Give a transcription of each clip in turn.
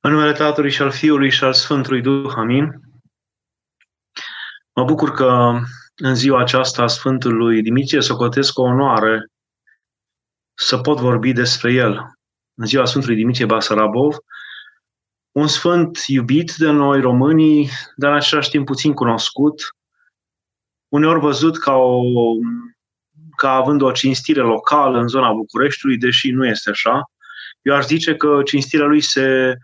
În numele Tatălui și al Fiului și al Sfântului Duh, amin. Mă bucur că în ziua aceasta a Sfântului Dimitrie socotesc o onoare să pot vorbi despre el. În ziua Sfântului Dimitrie Basarabov, un sfânt iubit de noi românii, dar în același timp puțin cunoscut, uneori văzut ca, o, ca având o cinstire locală în zona Bucureștiului, deși nu este așa. Eu aș zice că cinstirea lui se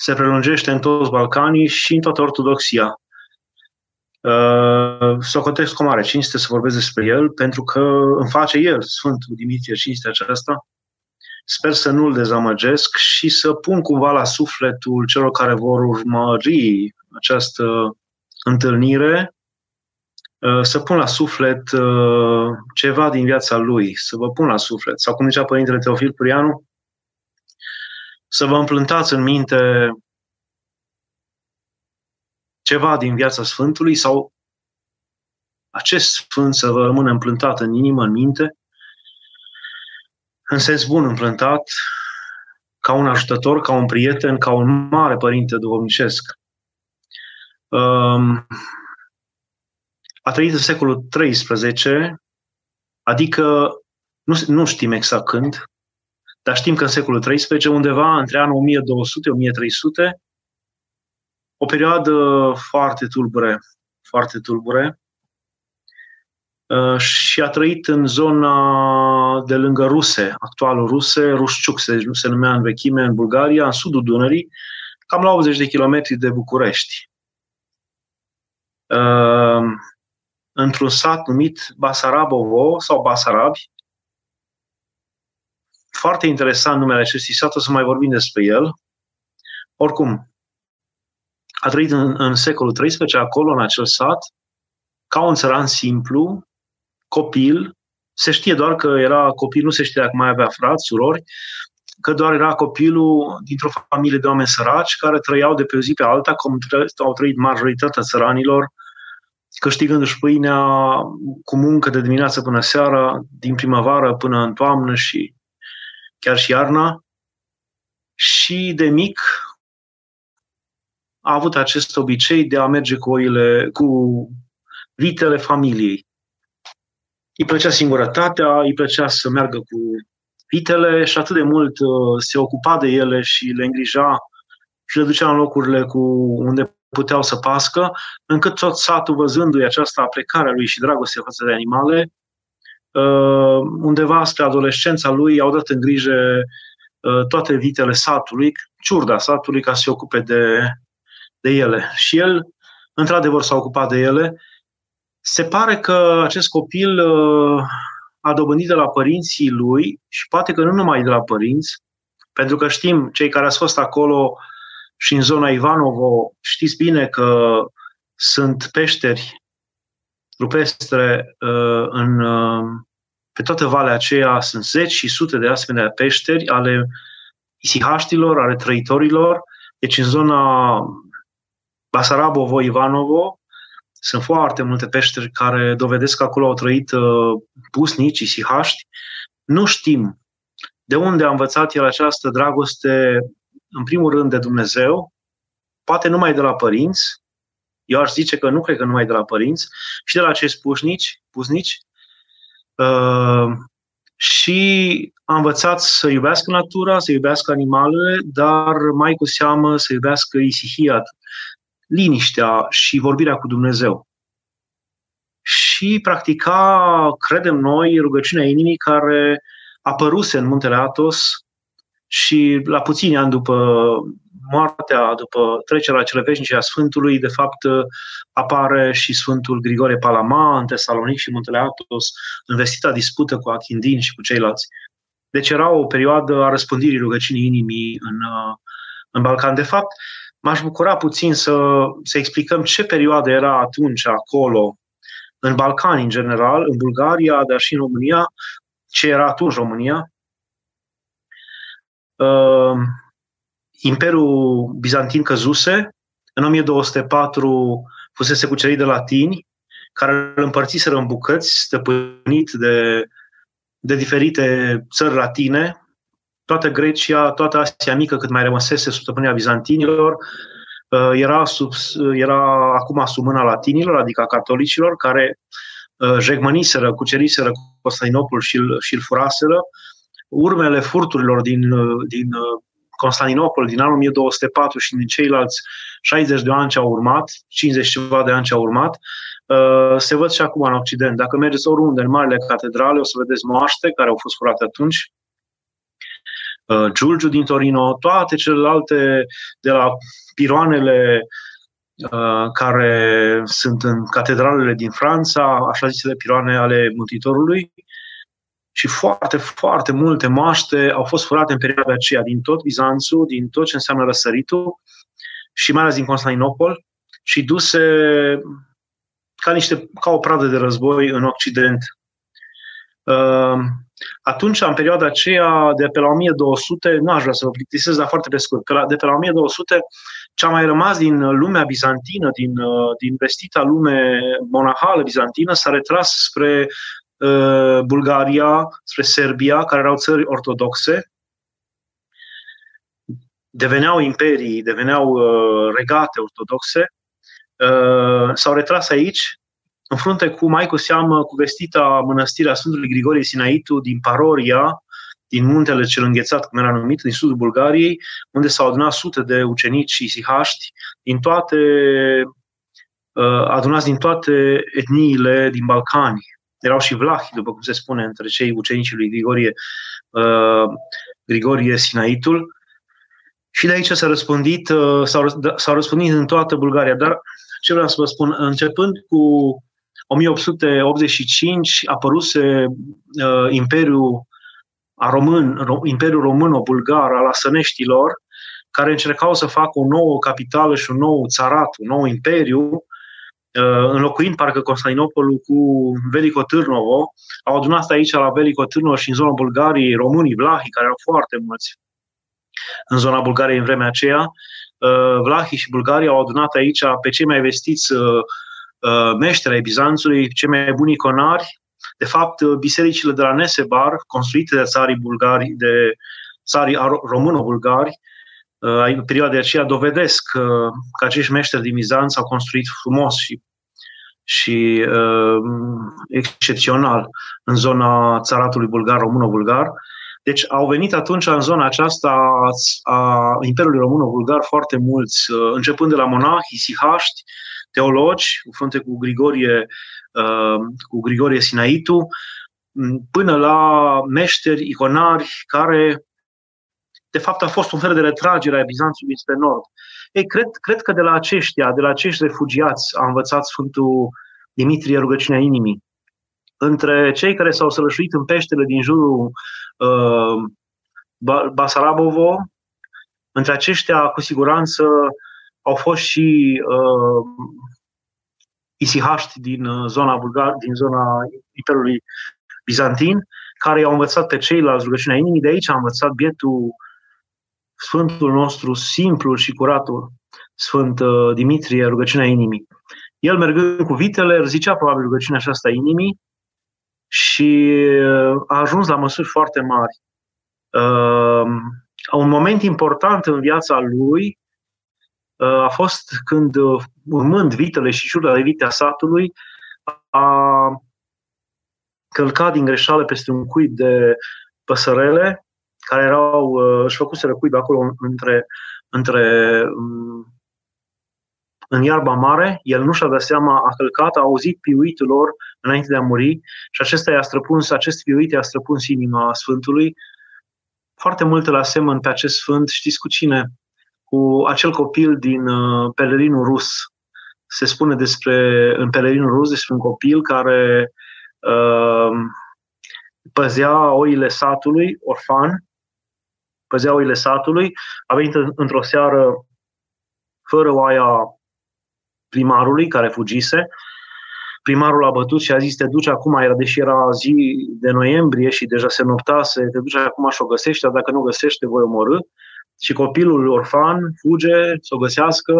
se prelungește în toți Balcanii și în toată Ortodoxia. Uh, Socotesc cu mare cinste să vorbesc despre el, pentru că îmi face el, Sfântul Dimitrie, cinstea aceasta. Sper să nu-l dezamăgesc și să pun cumva la sufletul celor care vor urmări această întâlnire, uh, să pun la suflet uh, ceva din viața lui, să vă pun la suflet. Sau cum zicea Părintele Teofil Purianu, să vă împlântați în minte ceva din viața Sfântului sau acest Sfânt să vă rămână împlântat în inimă, în minte, în sens bun împlântat, ca un ajutător, ca un prieten, ca un mare părinte duhovnicesc. Um, a trăit în secolul XIII, adică nu, nu știm exact când, dar știm că în secolul XIII, undeva între anul 1200-1300, o perioadă foarte tulbure, foarte tulbure, uh, și a trăit în zona de lângă Ruse, actualul Ruse, Rușciuc se, se numea în vechime, în Bulgaria, în sudul Dunării, cam la 80 de kilometri de București. Uh, într-un sat numit Basarabovo sau Basarabi, foarte interesant numele acestui sat, o să mai vorbim despre el. Oricum, a trăit în, în secolul XIII acolo, în acel sat, ca un țăran simplu, copil, se știe doar că era copil, nu se știe dacă mai avea frați, surori, că doar era copilul dintr-o familie de oameni săraci care trăiau de pe o zi pe alta, cum au trăit majoritatea țăranilor, câștigându-și pâinea cu muncă de dimineață până seara, din primăvară până în toamnă și chiar și iarna. Și de mic a avut acest obicei de a merge cu oile, cu vitele familiei. Îi plăcea singurătatea, îi plăcea să meargă cu vitele și atât de mult uh, se ocupa de ele și le îngrija și le ducea în locurile cu unde puteau să pască, încât tot satul, văzându-i această aplecare a lui și dragoste față de animale, uh, undeva spre adolescența lui au dat în grijă uh, toate vitele satului, ciurda satului, ca să se ocupe de, de ele. Și el, într-adevăr, s-a ocupat de ele. Se pare că acest copil uh, a dobândit de la părinții lui și poate că nu numai de la părinți, pentru că știm, cei care ați fost acolo și în zona Ivanovo, știți bine că sunt peșteri rupestre uh, în, uh, pe toată valea aceea sunt zeci și sute de asemenea peșteri ale isihaștilor, ale trăitorilor. Deci în zona Basarabovo, Ivanovo, sunt foarte multe peșteri care dovedesc că acolo au trăit uh, pusnici, isihaști. Nu știm de unde a învățat el această dragoste, în primul rând, de Dumnezeu, poate numai de la părinți, eu aș zice că nu cred că numai de la părinți, și de la acești pusnici, pusnici uh, și a învățat să iubească natura, să iubească animalele, dar mai cu seamă să iubească isihia, liniștea și vorbirea cu Dumnezeu. Și practica, credem noi, rugăciunea inimii care apăruse în muntele Atos și la puțini ani după moartea, după trecerea cele veșnice a Sfântului, de fapt apare și Sfântul Grigore Palama în Tesalonic și Muntele Atos, în vestita dispută cu Achindin și cu ceilalți. Deci era o perioadă a răspândirii rugăciunii inimii în, în Balcan. De fapt, m-aș bucura puțin să, să explicăm ce perioadă era atunci acolo, în Balcani în general, în Bulgaria, dar și în România, ce era atunci România. Uh, Imperiul Bizantin căzuse, în 1204 fusese cucerit de latini, care îl împărțiseră în bucăți, stăpânit de, de diferite țări latine, toată Grecia, toată Asia Mică, cât mai rămăsese sub stăpânirea bizantinilor, uh, era, sub, era acum sub mâna latinilor, adică a catolicilor, care uh, jegmăniseră, cuceriseră Constantinopol și îl, și îl furaseră. Urmele furturilor din, uh, din Constantinopol din anul 1204 și din ceilalți 60 de ani ce au urmat, 50 ceva de ani ce au urmat, se văd și acum în Occident. Dacă mergeți oriunde în marile catedrale, o să vedeți moaște care au fost furate atunci, Uh, Giulgiu din Torino, toate celelalte de la piroanele uh, care sunt în catedralele din Franța, așa zisele piroane ale Mântuitorului, și foarte, foarte multe maște au fost furate în perioada aceea din tot Bizanțul, din tot ce înseamnă răsăritul și mai ales din Constantinopol și duse ca, niște, ca o pradă de război în Occident. Uh, atunci, în perioada aceea, de pe la 1200, nu aș vrea să vă plictisesc, dar foarte pe scurt, de pe la 1200, ce a mai rămas din lumea bizantină, din, uh, din vestita lume monahală bizantină, s-a retras spre uh, Bulgaria, spre Serbia, care erau țări ortodoxe, deveneau imperii, deveneau uh, regate ortodoxe, uh, s-au retras aici în frunte cu mai cu seamă cu vestita mănăstirea Sfântului Grigorie Sinaitu din Paroria, din muntele cel înghețat, cum era numit, din sudul Bulgariei, unde s-au adunat sute de ucenici și sihaști din toate, uh, adunați din toate etniile din Balcani. Erau și vlahi, după cum se spune, între cei ucenici lui Grigorie, uh, Grigorie Sinaitul. Și de aici s-a răspândit, uh, s-au, s-au răspândit în toată Bulgaria. Dar ce vreau să vă spun, începând cu 1885 apăruse uh, Imperiul a român, Imperiul Româno-Bulgar al asăneștilor, care încercau să facă o nouă capitală și un nou țarat, un nou imperiu, uh, înlocuind parcă Constantinopolul cu Veliko Târnovo. Au adunat aici la Veliko Târnovo și în zona Bulgariei românii, vlahii, care erau foarte mulți în zona Bulgariei în vremea aceea. Uh, vlahii și Bulgarii au adunat aici pe cei mai vestiți uh, Uh, meșteri ai Bizanțului, cei mai buni iconari. De fapt, uh, bisericile de la Nesebar, construite de țarii bulgari, de țarii româno-bulgari, uh, în perioada aceea dovedesc că acești meșteri din Bizanț au construit frumos și, și uh, excepțional în zona țaratului bulgar, româno-bulgar. Deci au venit atunci în zona aceasta a Imperiului Româno-Bulgar foarte mulți, începând de la monahi, sihaști, teologi, în frunte cu Grigorie, uh, cu Grigorie Sinaitu, până la meșteri, iconari, care de fapt a fost un fel de retragere a Bizanțului spre nord. Ei, cred, cred că de la aceștia, de la acești refugiați, a învățat Sfântul Dimitrie rugăciunea inimii. Între cei care s-au sălășuit în peștele din jurul uh, Basarabovo, între aceștia, cu siguranță, au fost și uh, isihaști din uh, zona bulgar, din zona Imperiului Bizantin, care i-au învățat pe ceilalți rugăciunea inimii. De aici a învățat bietul Sfântul nostru, simplul și curatul, Sfânt uh, Dimitrie, rugăciunea inimii. El, mergând cu vitele, zicea probabil rugăciunea aceasta inimii și uh, a ajuns la măsuri foarte mari. Uh, un moment important în viața lui Uh, a fost când, uh, urmând vitele și ciuda de vite a satului, a călcat din greșeală peste un cuib de păsărele care erau, uh, își făcuseră cuib acolo între, între um, în iarba mare, el nu și-a dat seama, a călcat, a auzit piuitul lor înainte de a muri și acesta i-a străpuns, acest piuit i-a străpuns inima Sfântului. Foarte multe la asemăn pe acest Sfânt, știți cu cine? cu acel copil din uh, Pelerinul Rus. Se spune despre, în Pelerinul Rus despre un copil care uh, păzea oile satului, orfan, păzea oile satului, a venit într-o seară fără oaia primarului care fugise. Primarul a bătut și a zis, te duci acum, era, deși era zi de noiembrie și deja se noptase, te duci acum și o găsești, dacă nu găsești, te voi omorâ și copilul orfan fuge să o găsească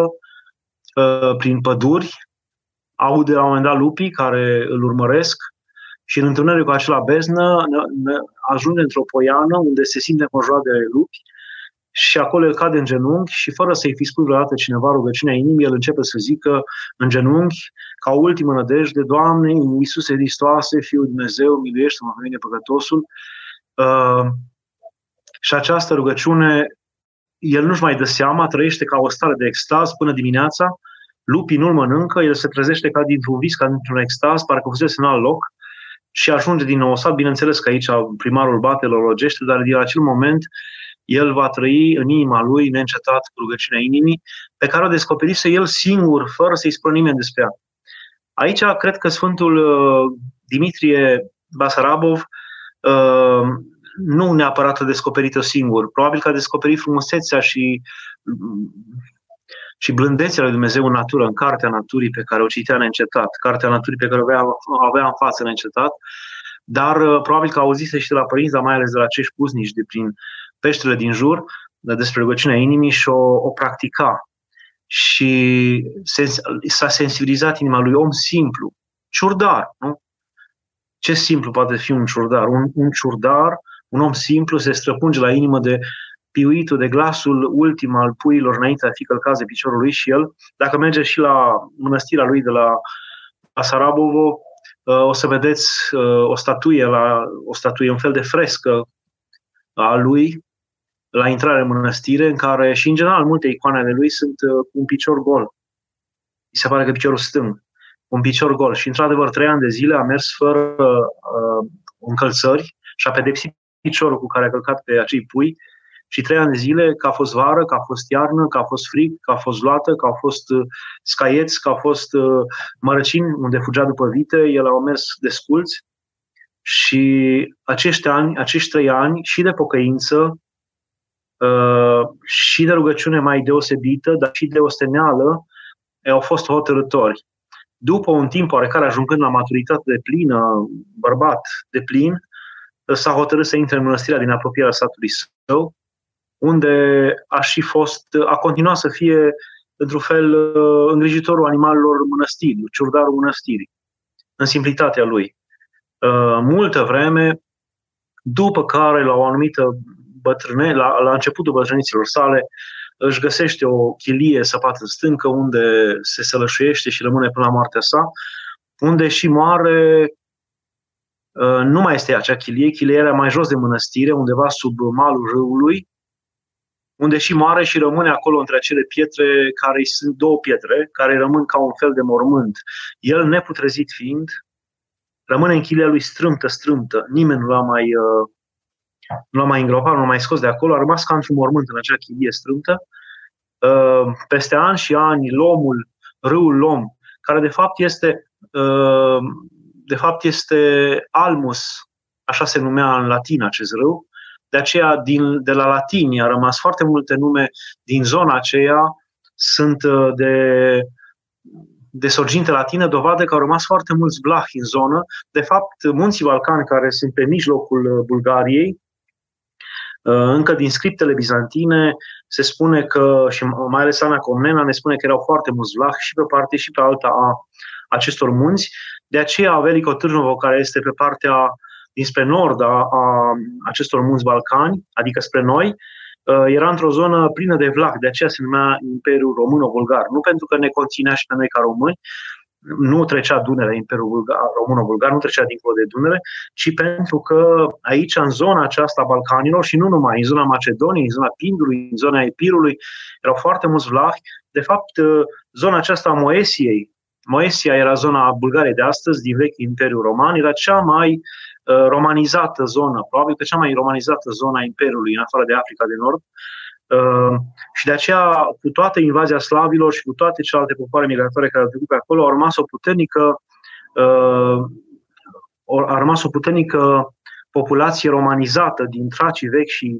uh, prin păduri, aude la un moment dat lupii care îl urmăresc și în întâlnire cu acela beznă ajunge într-o poiană unde se simte înconjurat de lupi și acolo el cade în genunchi și fără să-i fi spus vreodată cineva rugăciunea inimii, el începe să zică în genunchi, ca ultimă nădejde, Doamne, Iisuse Hristoase, Fiul Dumnezeu, miluiește-mă pe mine păcătosul. Uh, și această rugăciune, el nu-și mai dă seama, trăiește ca o stare de extaz până dimineața, lupii nu-l mănâncă, el se trezește ca dintr-un vis, ca dintr-un extaz, parcă fusese în alt loc și ajunge din nou sat. Bineînțeles că aici primarul bate, îl rogește, dar din acel moment el va trăi în inima lui neîncetat cu rugăciunea inimii, pe care o descoperise el singur, fără să-i spună nimeni despre ea. Aici cred că Sfântul uh, Dimitrie Basarabov uh, nu neapărat a descoperit-o singur. Probabil că a descoperit frumusețea și, și blândețea lui Dumnezeu în natură, în cartea naturii pe care o citea neîncetat, cartea naturii pe care o avea, o avea în față neîncetat, dar uh, probabil că auzise și de la părinți, dar mai ales de la acești puznici de prin peștele din jur, despre rugăciunea inimii și o, o practica. Și sens, s-a sensibilizat inima lui om simplu, ciurdar, nu? Ce simplu poate fi un ciurdar? Un, un ciurdar un om simplu se străpunge la inimă de piuitul, de glasul ultim al puilor înainte de a fi călcat de piciorul lui și el, dacă merge și la mănăstirea lui de la, la Sarabovo, uh, o să vedeți uh, o statuie, la, o statuie, un fel de frescă a lui la intrare în mănăstire, în care și în general multe icoane ale lui sunt uh, cu un picior gol. Mi se pare că piciorul stâng, un picior gol. Și într-adevăr, trei ani de zile a mers fără uh, încălțări și a pedepsit piciorul cu care a călcat pe acei pui și trei ani de zile, că a fost vară, că a fost iarnă, că a fost frig, că a fost luată, că a fost uh, scaieți, că a fost uh, mărăcini unde fugea după vite, el a mers desculți și acești ani, acești trei ani și de pocăință uh, și de rugăciune mai deosebită, dar și de osteneală, au fost hotărători. După un timp oarecare, ajungând la maturitate de plină, bărbat de plin, s-a hotărât să intre în mănăstirea din apropierea satului său, unde a și fost, a continuat să fie, într-un fel, îngrijitorul animalelor mănăstirii, ciurdarul mănăstirii, în simplitatea lui. Uh, multă vreme, după care, la o anumită bătrâne, la, la începutul bătrâniților sale, își găsește o chilie săpată stâncă unde se sălășuiește și rămâne până la moartea sa, unde și moare Uh, nu mai este acea chilie, chilie era mai jos de mănăstire, undeva sub malul râului, unde și moare și rămâne acolo între acele pietre, care sunt două pietre, care rămân ca un fel de mormânt. El, neputrezit fiind, rămâne în chilia lui strâmtă, strâmtă. Nimeni nu l-a mai, uh, nu l-a mai îngropat, nu l-a mai scos de acolo, a rămas ca într-un mormânt în acea chilie strâmtă. Uh, peste ani și ani, lomul, râul Lom, care de fapt este de fapt este Almus, așa se numea în latin acest râu, de aceea din, de la latini a rămas foarte multe nume din zona aceea, sunt uh, de, de sorginte latină, dovadă că au rămas foarte mulți vlahi în zonă. De fapt, munții Balcani, care sunt pe mijlocul uh, Bulgariei, uh, încă din scriptele bizantine se spune că, și mai ales Ana Comnena ne spune că erau foarte mulți vlahi și pe parte și pe alta a acestor munți de aceea Velico Târnovo, care este pe partea dinspre nord a, a acestor munți Balcani, adică spre noi, uh, era într-o zonă plină de vlac, de aceea se numea Imperiul Româno-Bulgar. Nu pentru că ne conținea și pe noi ca români, nu trecea Dunăre, Imperiul Româno-Bulgar, nu trecea dincolo de Dunăre, ci pentru că aici, în zona aceasta a Balcanilor și nu numai, în zona Macedoniei, în zona Pindului, în zona Epirului, erau foarte mulți vlahi. De fapt, uh, zona aceasta a Moesiei, Moesia era zona Bulgariei de astăzi, din vechi Imperiu Roman, era cea mai uh, romanizată zonă, probabil că cea mai romanizată zona Imperiului, în afară de Africa de Nord. Uh, și de aceea, cu toată invazia slavilor și cu toate celelalte popoare migratoare care au trecut pe acolo, a rămas o puternică, uh, a rămas o puternică populație romanizată din tracii vechi și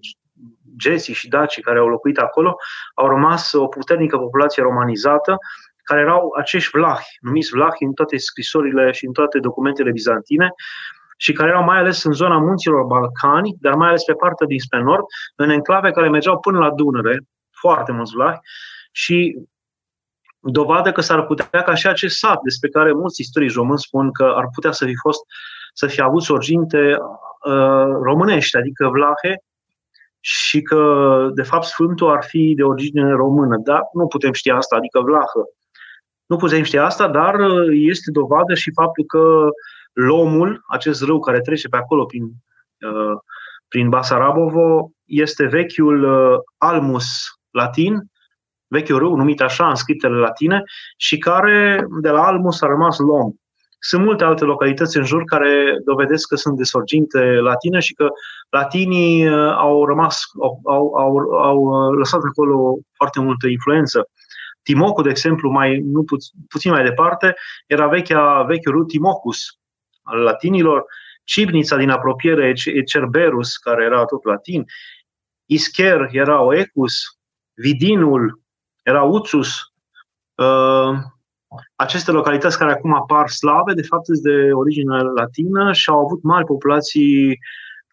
gesii și dacii care au locuit acolo, au rămas o puternică populație romanizată care erau acești vlahi, numiți vlahi în toate scrisorile și în toate documentele bizantine, și care erau mai ales în zona munților Balcani, dar mai ales pe partea dinspre nord, în enclave care mergeau până la Dunăre, foarte mulți vlahi, și dovadă că s-ar putea ca și acest sat, despre care mulți istorici români spun că ar putea să fi fost să fie avut sorginte uh, românești, adică vlahe, și că, de fapt, Sfântul ar fi de origine română. Dar nu putem ști asta, adică vlahă. Nu putem ști asta, dar este dovadă și faptul că Lomul, acest râu care trece pe acolo prin, uh, prin Basarabovo, este vechiul uh, Almus latin, vechiul râu numit așa în scriptele latine și care de la Almus a rămas Lom. Sunt multe alte localități în jur care dovedesc că sunt de sorginte latină și că latinii uh, au rămas, au, au, au, au lăsat acolo foarte multă influență. Timocu, de exemplu, mai, nu pu- puțin mai departe, era vechea, vechiul râu Timocus al latinilor, Cibnița din apropiere e Cerberus, care era tot latin, Ischer era Oecus, Vidinul era Uțus. Uh, aceste localități care acum apar slave, de fapt, sunt de origine latină și au avut mari populații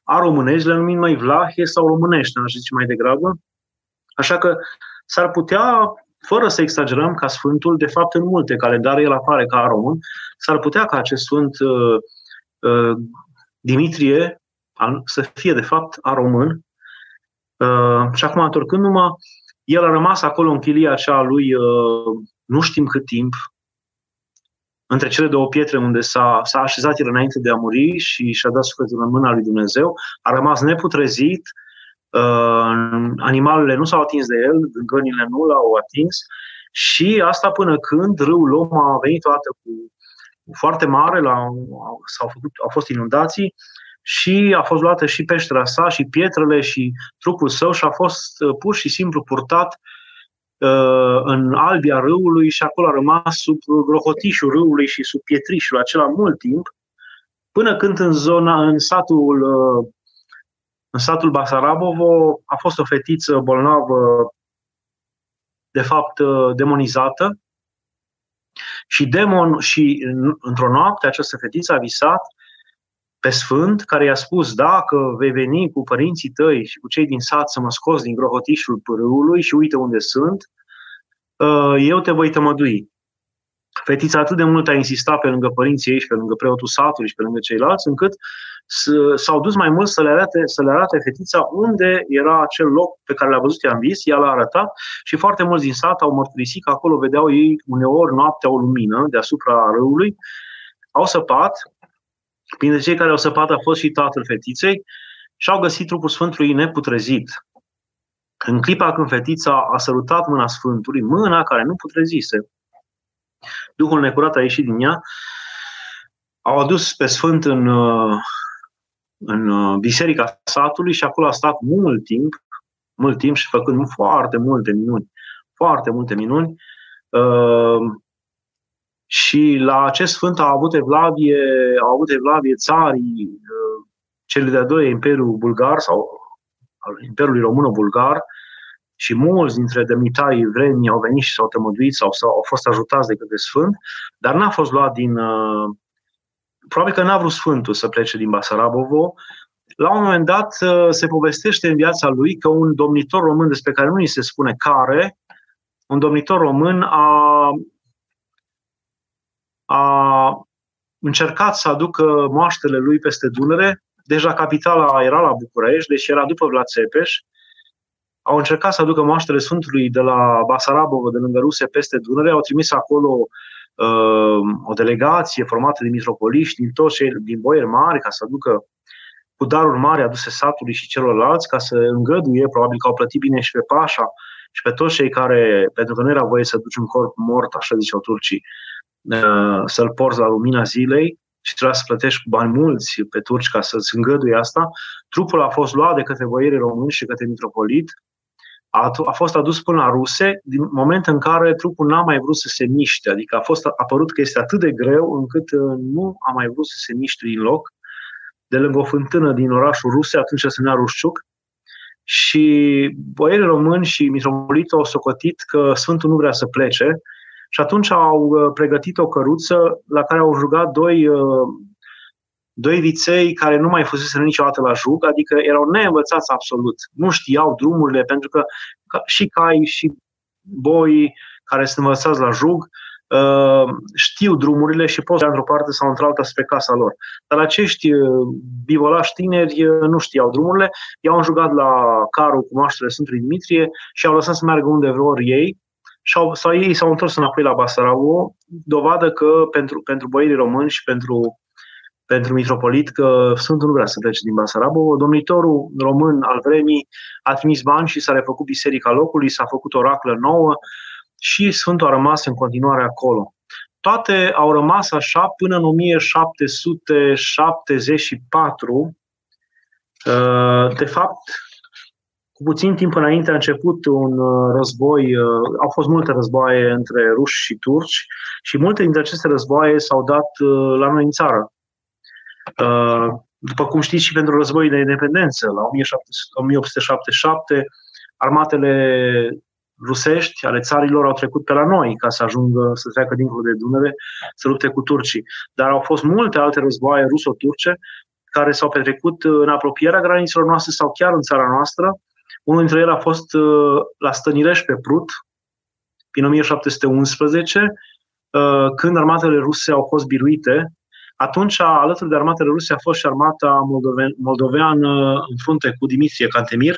a românești, le numim noi vlahe sau românești, aș zice mai degrabă. Așa că s-ar putea fără să exagerăm ca Sfântul, de fapt în multe calendare el apare ca român, s-ar putea ca acest Sfânt uh, uh, Dimitrie să fie de fapt a român. Uh, și acum, întorcându-mă, el a rămas acolo în chilia aceea lui uh, nu știm cât timp, între cele două pietre unde s-a, s-a așezat el înainte de a muri și și-a dat sufletul în mâna lui Dumnezeu, a rămas neputrezit, Uh, animalele nu s-au atins de el, gânile nu l-au atins și asta până când râul Lom a venit o dată cu foarte mare, la, s-au făcut, au fost inundații și a fost luată și peștera sa și pietrele și trupul său și a fost uh, pur și simplu purtat uh, în albia râului și acolo a rămas sub grohotișul râului și sub pietrișul acela mult timp, până când în zona, în satul uh, în satul Basarabovo a fost o fetiță bolnavă, de fapt demonizată, și demon și într-o noapte această fetiță a visat pe Sfânt, care i-a spus, dacă vei veni cu părinții tăi și cu cei din sat să mă scoți din grohotișul pârâului și uite unde sunt, eu te voi tămădui. Fetița atât de mult a insistat pe lângă părinții ei și pe lângă preotul satului și pe lângă ceilalți, încât s-au dus mai mult să le arate, să le arate fetița unde era acel loc pe care l-a văzut ea în vis, ea l-a arătat și foarte mulți din sat au mărturisit că acolo vedeau ei uneori noaptea o lumină deasupra râului, au săpat, printre cei care au săpat a fost și tatăl fetiței și au găsit trupul Sfântului neputrezit. În clipa când fetița a sărutat mâna Sfântului, mâna care nu putrezise, Duhul necurat a ieșit din ea, au adus pe Sfânt în, uh, în uh, biserica satului și acolo a stat mult timp, mult timp și făcând foarte multe minuni, foarte multe minuni. Uh, și la acest sfânt a avut evlavie, au avut evlavie țarii, cele de-a doua Imperiul Bulgar sau al Imperiului Româno-Bulgar, și mulți dintre demnitarii vremii au venit și s-au tămăduit sau, sau au fost ajutați de către Sfânt, dar n-a fost luat din... Uh, probabil că n-a vrut Sfântul să plece din Basarabovo. La un moment dat uh, se povestește în viața lui că un domnitor român despre care nu ni se spune care, un domnitor român a, a încercat să aducă moaștele lui peste Dunăre. Deja capitala era la București, deci era după Vlad Țepeș, au încercat să aducă moaștele Sfântului de la Basarabovă, de lângă Ruse, peste Dunăre, au trimis acolo uh, o delegație formată din mitropoliști, din toți cei, din boieri mari, ca să aducă cu daruri mari aduse satului și celorlalți, ca să îngăduie, probabil că au plătit bine și pe Pașa și pe toți cei care, pentru că nu era voie să duci un corp mort, așa ziceau turcii, uh, să-l porți la lumina zilei, și trebuia să plătești cu bani mulți pe turci ca să-ți îngăduie asta. Trupul a fost luat de către boierii români și către mitropolit a, a fost adus până la ruse din moment în care trupul n-a mai vrut să se miște, adică a fost apărut că este atât de greu încât uh, nu a mai vrut să se miște din loc, de lângă o fântână din orașul Ruse, atunci se numea Rușciuc, și boierii români și mitropolitul au socotit că Sfântul nu vrea să plece. Și atunci au uh, pregătit o căruță la care au jugat doi uh, doi viței care nu mai fusese niciodată la jug, adică erau neînvățați absolut. Nu știau drumurile, pentru că și cai și boi care sunt învățați la jug uh, știu drumurile și pot să într-o parte sau într-alta spre casa lor. Dar acești uh, bivolași tineri uh, nu știau drumurile, i-au înjugat la carul cu maștele Sfântului Dimitrie și au lăsat să meargă unde vor ei sau, sau ei s-au întors înapoi la Basarabo, dovadă că pentru, pentru boierii români și pentru pentru mitropolit că Sfântul nu vrea să plece din Basarabo. Domnitorul român al vremii a trimis bani și s-a refăcut biserica locului, s-a făcut o raclă nouă și Sfântul a rămas în continuare acolo. Toate au rămas așa până în 1774. Uh, de fapt, cu puțin timp înainte a început un uh, război, uh, au fost multe războaie între ruși și turci și multe dintre aceste războaie s-au dat la noi în țară. Uh, după cum știți și pentru războiul de independență, la 1877, armatele rusești ale țarilor au trecut pe la noi ca să ajungă să treacă dincolo de Dunăre, să lupte cu turcii. Dar au fost multe alte războaie ruso-turce care s-au petrecut în apropierea granițelor noastre sau chiar în țara noastră. Unul dintre ele a fost uh, la Stănileș pe Prut, prin 1711, uh, când armatele ruse au fost biruite atunci, alături de armatele ruse a fost și armata moldoveană în frunte cu Dimitrie Cantemir.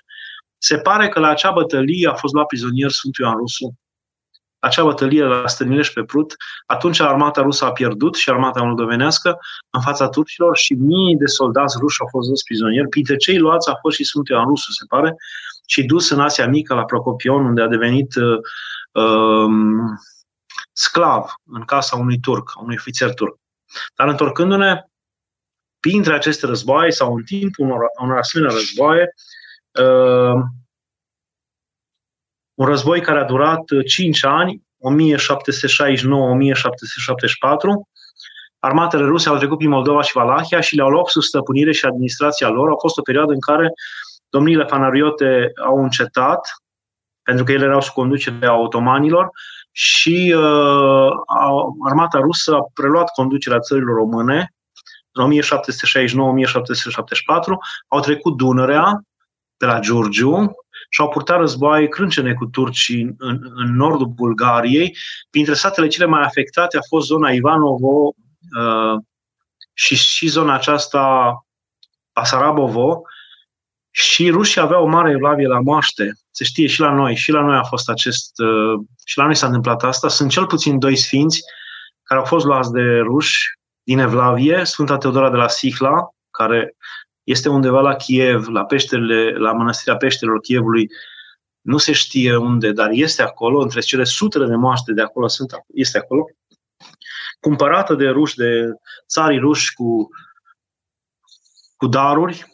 Se pare că la acea bătălie a fost luat prizonier Sfântul Ioan Rusu. Acea bătălie la Stănileș pe Prut, atunci armata rusă a pierdut și armata moldovenească în fața turcilor și mii de soldați ruși au fost dus prizonieri. Printre cei luați a fost și Sfântul Ioan Rusu, se pare, și dus în Asia Mică, la Procopion, unde a devenit uh, um, sclav în casa unui turc, unui ofițer turc. Dar întorcându-ne printre aceste războaie sau în timpul unor, unor asemenea războaie, uh, un război care a durat 5 ani, 1769-1774, armatele ruse au trecut prin Moldova și Valahia și le-au luat sub stăpânire și administrația lor. A fost o perioadă în care domniile fanariote au încetat, pentru că ele erau sub conducerea otomanilor și uh, armata rusă a preluat conducerea țărilor române în 1769-1774, au trecut Dunărea de la Giurgiu și au purtat războaie crâncene cu turcii în, în nordul Bulgariei. Printre satele cele mai afectate a fost zona Ivanovo uh, și, și zona aceasta Pasarabovo, și rușii aveau o mare evlavie la moaște. Se știe și la noi. Și la noi a fost acest... Uh, și la noi s-a întâmplat asta. Sunt cel puțin doi sfinți care au fost luați de ruși din Evlavie, Sfânta Teodora de la Sihla, care este undeva la Kiev, la, peșterele, la mănăstirea peșterilor Kievului, nu se știe unde, dar este acolo, între cele sutele de moaște de acolo sunt, este acolo, cumpărată de ruși, de țarii ruși cu, cu daruri,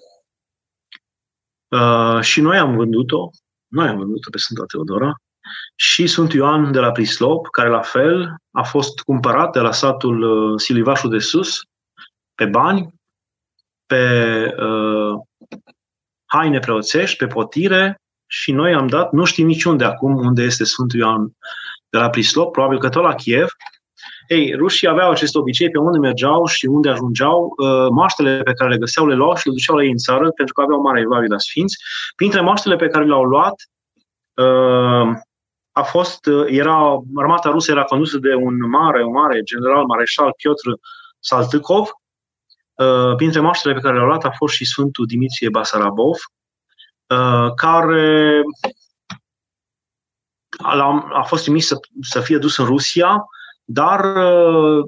Uh, și noi am vândut-o, noi am vândut-o pe Sfânta Teodora și sunt Ioan de la Prislop, care la fel a fost cumpărat de la satul uh, Silivașul de Sus, pe bani, pe uh, haine preoțești, pe potire și noi am dat, nu știm niciunde acum unde este Sfântul Ioan de la Prislop, probabil că tot la Kiev, ei, rușii aveau acest obicei pe unde mergeau și unde ajungeau, uh, maștele pe care le găseau le luau și le duceau la ei în țară pentru că aveau mare evlavie la sfinți. Printre maștele pe care le-au luat, uh, a fost, uh, era, armata rusă era condusă de un mare, un mare general, mareșal Piotr Saltykov. Printre maștele pe care le-au luat a fost și Sfântul Dimitrie Basarabov, care a fost trimis să, să fie dus în Rusia dar uh,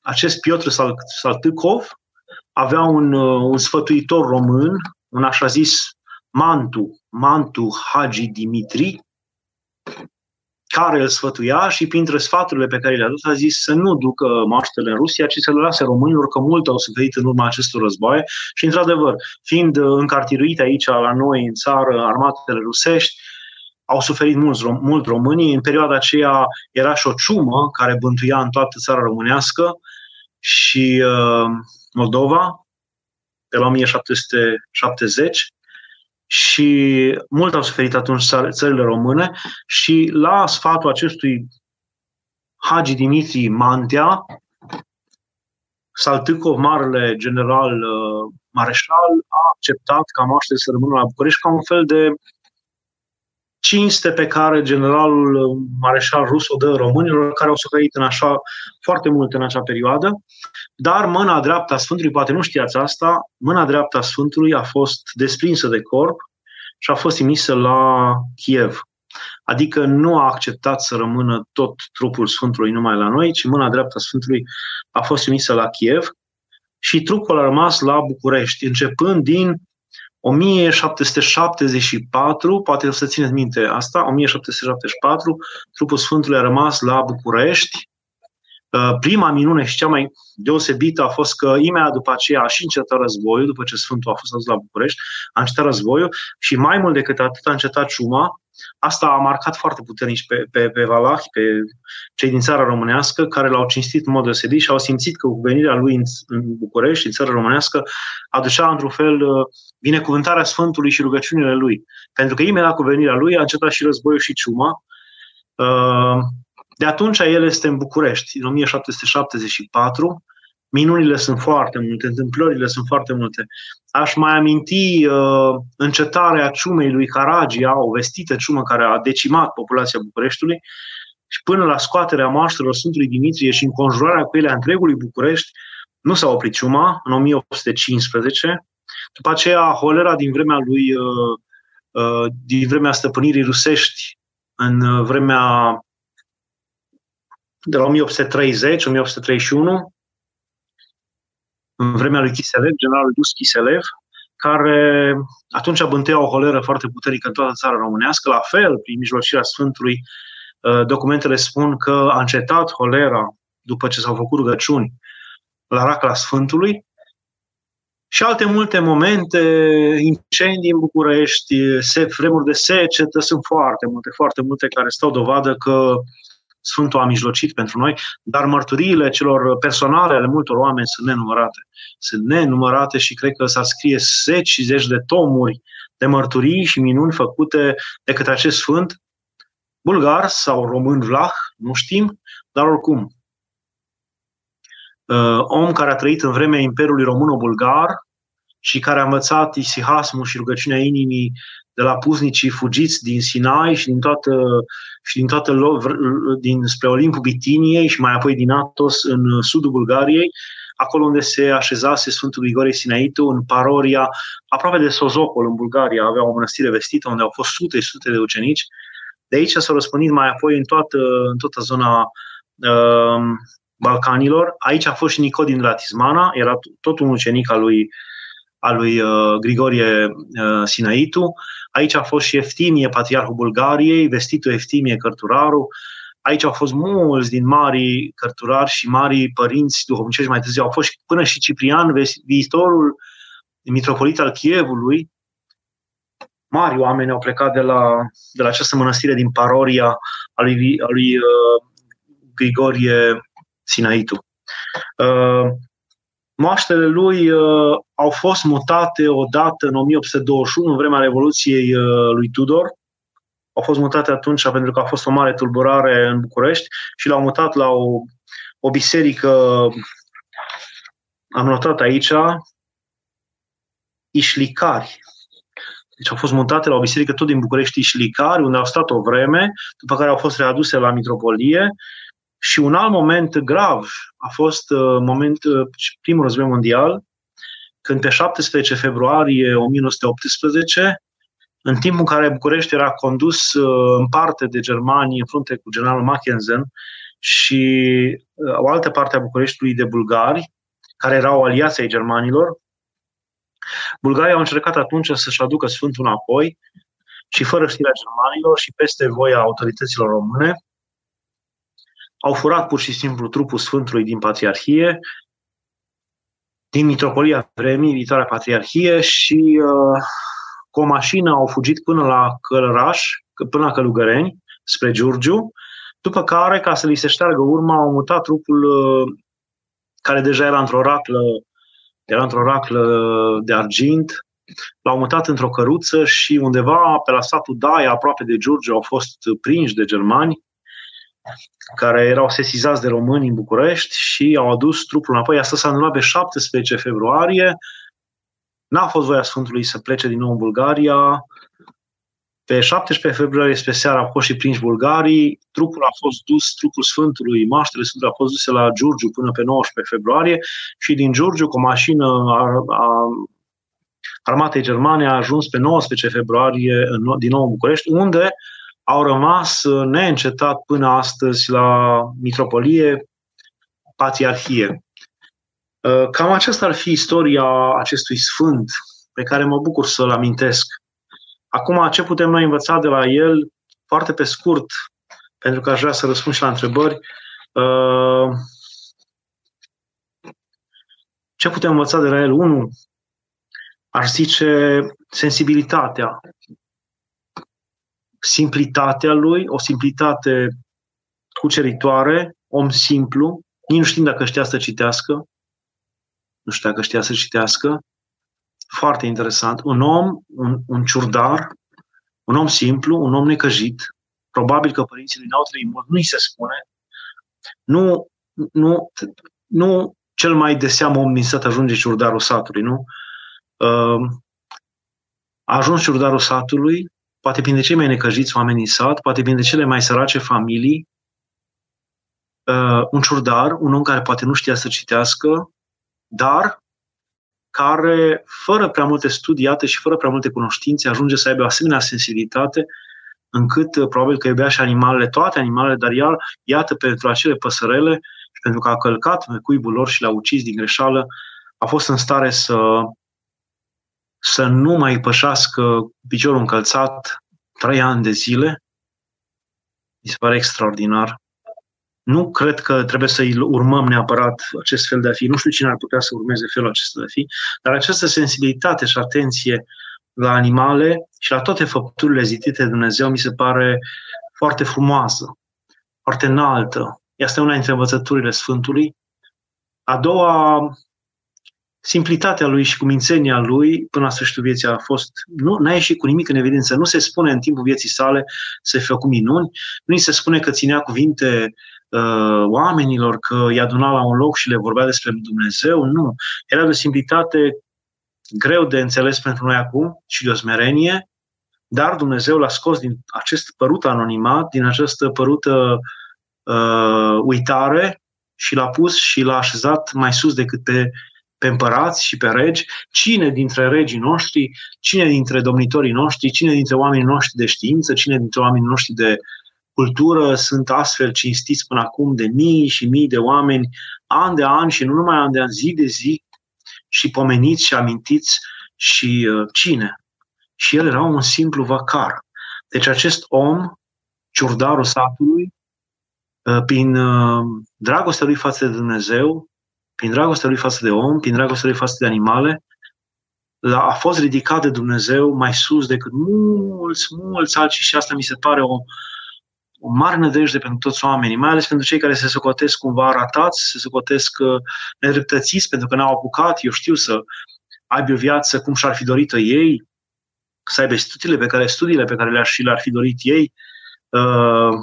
acest Piotr Saltykov avea un, uh, un sfătuitor român, un așa zis Mantu, Mantu Hagi Dimitri, care îl sfătuia și printre sfaturile pe care le-a dat a zis să nu ducă maștele în Rusia, ci să le lase românilor, că mult au suferit în urma acestor războaie. Și, într-adevăr, fiind încartiruite aici la noi în țară armatele rusești, au suferit mulți, mult românii. În perioada aceea era și o ciumă care bântuia în toată țara românească și uh, Moldova, pe la 1770 și mult au suferit atunci țările române și la sfatul acestui Hagi Dimitri Mantea, Saltâcov, marele general uh, mareșal, a acceptat ca moaște să rămână la București ca un fel de cinste pe care generalul mareșal rus o dă românilor care au suferit în așa foarte mult în acea perioadă, dar mâna dreaptă a Sfântului, poate nu știați asta, mâna dreaptă a Sfântului a fost desprinsă de corp și a fost trimisă la Kiev. Adică nu a acceptat să rămână tot trupul Sfântului numai la noi, ci mâna dreaptă a Sfântului a fost trimisă la Kiev și trupul a rămas la București, începând din 1774, poate să țineți minte asta, 1774, trupul Sfântului a rămas la București. Uh, prima minune și cea mai deosebită a fost că imediat după aceea a și încetat războiul, după ce Sfântul a fost adus la București, a încetat războiul și mai mult decât atât a încetat ciuma, Asta a marcat foarte puternic pe, pe, pe Valahi, pe cei din țara românească, care l-au cinstit în mod deosebit și au simțit că cu venirea lui în, în București, în țara românească, aducea într-un fel uh, binecuvântarea Sfântului și rugăciunile lui. Pentru că imediat cu venirea lui a încetat și războiul și ciuma. Uh, de atunci el este în București, în 1774. Minunile sunt foarte multe, întâmplările sunt foarte multe. Aș mai aminti uh, încetarea ciumei lui Caragia, o vestită ciumă care a decimat populația Bucureștiului, și până la scoaterea moaștelor Sfântului Dimitrie și înconjurarea cu ele a întregului București, nu s-a oprit ciuma, în 1815. După aceea, holera din vremea lui, uh, uh, din vremea stăpânirii rusești, în vremea de la 1830-1831, în vremea lui Chiselev, generalul Dus Chiselev, care atunci bântuia o holeră foarte puternică în toată țara românească. La fel, prin mijlocirea Sfântului, uh, documentele spun că a încetat holera după ce s-au făcut rugăciuni la racla Sfântului și alte multe momente, incendii în București, se, vremuri de secetă, sunt foarte multe, foarte multe care stau dovadă că Sfântul a mijlocit pentru noi, dar mărturiile celor personale ale multor oameni sunt nenumărate. Sunt nenumărate și cred că s-ar scrie zeci și zeci de tomuri de mărturii și minuni făcute de către acest sfânt, bulgar sau român vlah, nu știm, dar oricum. Uh, om care a trăit în vremea Imperiului Româno-Bulgar și care a învățat isihasmul și rugăciunea inimii de la puznicii fugiți din Sinai și din toată, și din toată din spre Olimpul Bitiniei și mai apoi din Atos în sudul Bulgariei, acolo unde se așezase Sfântul Grigore Sinaitu, în paroria, aproape de Sozopol, în Bulgaria, avea o mănăstire vestită unde au fost sute și sute de ucenici. De aici s-au răspândit mai apoi în toată, în toată zona uh, Balcanilor. Aici a fost și Nicodin de la Tismana, era tot un ucenic al lui, al lui uh, Grigorie uh, Sinaitu. Aici a fost și Eftimie, patriarhul Bulgariei, vestitul Eftimie, cărturarul. Aici au fost mulți din mari cărturari și mari părinți duhovnicești mai târziu. Au fost până și Ciprian, viitorul mitropolit al Chievului. Mari oameni au plecat de la, de la această mănăstire din paroria a lui, a lui uh, Grigorie Sinaitu. Uh, Moaștele lui uh, au fost mutate odată în 1821, în vremea Revoluției uh, lui Tudor. Au fost mutate atunci pentru că a fost o mare tulburare în București și l-au mutat la o, o biserică, am notat aici, Ișlicari. Deci au fost mutate la o biserică tot din București Ișlicari, unde au stat o vreme, după care au fost readuse la mitropolie și un alt moment grav a fost uh, moment, uh, primul război mondial, când pe 17 februarie 1918, în timpul în care București era condus uh, în parte de germani în frunte cu generalul Mackensen și o altă parte a Bucureștiului de bulgari, care erau aliații ai germanilor, Bulgarii au încercat atunci să-și aducă Sfântul înapoi și fără știrea germanilor și peste voia autorităților române, au furat pur și simplu trupul Sfântului din Patriarhie, din Mitropolia Vremii, viitoarea Patriarhie și uh, cu o mașină au fugit până la Călăraș, până la Călugăreni, spre Giurgiu, după care, ca să li se șteargă urma, au mutat trupul uh, care deja era într-o raclă, era într-o raclă de argint, l-au mutat într-o căruță și undeva pe la satul Daia, aproape de Giurgiu, au fost prinși de germani care erau sesizați de români în București și au adus trupul înapoi. Asta s-a întâmplat pe 17 februarie. N-a fost voia Sfântului să plece din nou în Bulgaria. Pe 17 februarie, spre seara, au fost și prinși bulgarii, trupul a fost dus, trupul Sfântului, maștele Sfântului a fost duse la Giurgiu până pe 19 februarie și din Giurgiu, cu o mașină a, a armatei germane, a ajuns pe 19 februarie în, din nou în București, unde au rămas neîncetat până astăzi la Mitropolie, Patriarhie. Cam aceasta ar fi istoria acestui sfânt pe care mă bucur să-l amintesc. Acum, ce putem noi învăța de la el, foarte pe scurt, pentru că aș vrea să răspund și la întrebări. Uh, ce putem învăța de la el? Unu, aș zice sensibilitatea, simplitatea lui, o simplitate cuceritoare, om simplu, nici nu știm dacă știa să citească, nu știu dacă știa să citească, foarte interesant. Un om, un, un ciurdar, un om simplu, un om necăjit, probabil că părinții lui n-au trăit mult, nu-i se spune, nu, nu, nu cel mai de seamă om din sat ajunge ciurdarul satului, nu? Uh, a ajuns ciurdarul satului, poate printre cei mai necăjiți oameni din sat, poate printre cele mai sărace familii, uh, un ciurdar, un om care poate nu știa să citească, dar care, fără prea multe studiate și fără prea multe cunoștințe, ajunge să aibă o asemenea sensibilitate încât uh, probabil că iubea și animalele, toate animalele, dar iar, iată, pentru acele păsărele și pentru că a călcat pe cuibul lor și l-a ucis din greșeală, a fost în stare să, să nu mai pășească piciorul încălțat trei ani de zile. Mi se pare extraordinar. Nu cred că trebuie să-i urmăm neapărat acest fel de a fi. Nu știu cine ar putea să urmeze felul acesta de a fi, dar această sensibilitate și atenție la animale și la toate făpturile zidite de Dumnezeu mi se pare foarte frumoasă, foarte înaltă. Este una dintre învățăturile Sfântului. A doua, simplitatea lui și cumințenia lui până la sfârșitul vieții a fost, nu a ieșit cu nimic în evidență. Nu se spune în timpul vieții sale să fie făcut minuni, nu se spune că ținea cuvinte uh, oamenilor, că i-a adunat la un loc și le vorbea despre Dumnezeu. Nu. Era de simplitate greu de înțeles pentru noi acum și de o smerenie, dar Dumnezeu l-a scos din acest părut anonimat, din această părută uh, uitare și l-a pus și l-a așezat mai sus decât pe, pe împărați și pe regi. Cine dintre regii noștri, cine dintre domnitorii noștri, cine dintre oamenii noștri de știință, cine dintre oamenii noștri de cultură sunt astfel cinstiți până acum de mii și mii de oameni, an de an și nu numai an de an, zi de zi, și pomeniți și amintiți și uh, cine. Și el era un simplu vacar. Deci acest om, ciurdarul satului, uh, prin uh, dragostea lui față de Dumnezeu, prin dragostea lui față de om, prin dragostea lui față de animale, a fost ridicat de Dumnezeu mai sus decât mulți, mulți alții și asta mi se pare o, o mare nădejde pentru toți oamenii, mai ales pentru cei care se socotesc cumva ratați, se socotesc uh, nedreptățiți pentru că n-au apucat, eu știu, să aibă o viață cum și-ar fi dorit ei, să aibă studiile pe care, studiile pe care le-ar și le-ar fi dorit ei. Uh,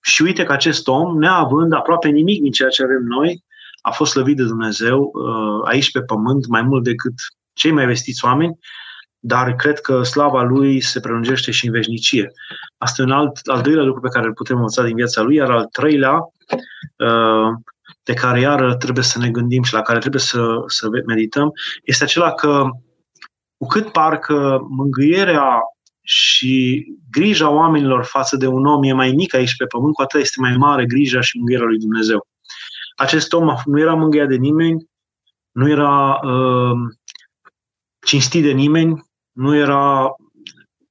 și uite că acest om, neavând aproape nimic din ceea ce avem noi, a fost slăvit de Dumnezeu uh, aici pe pământ mai mult decât cei mai vestiți oameni dar cred că slava lui se prelungește și în veșnicie. Asta e un alt, al doilea lucru pe care îl putem învăța din viața lui, iar al treilea, uh, de care iar trebuie să ne gândim și la care trebuie să, să medităm, este acela că cu cât parcă mângâierea și grija oamenilor față de un om e mai mică aici pe pământ, cu atât este mai mare grija și mângâierea lui Dumnezeu. Acest om nu era mângâiat de nimeni, nu era uh, cinstit de nimeni, nu era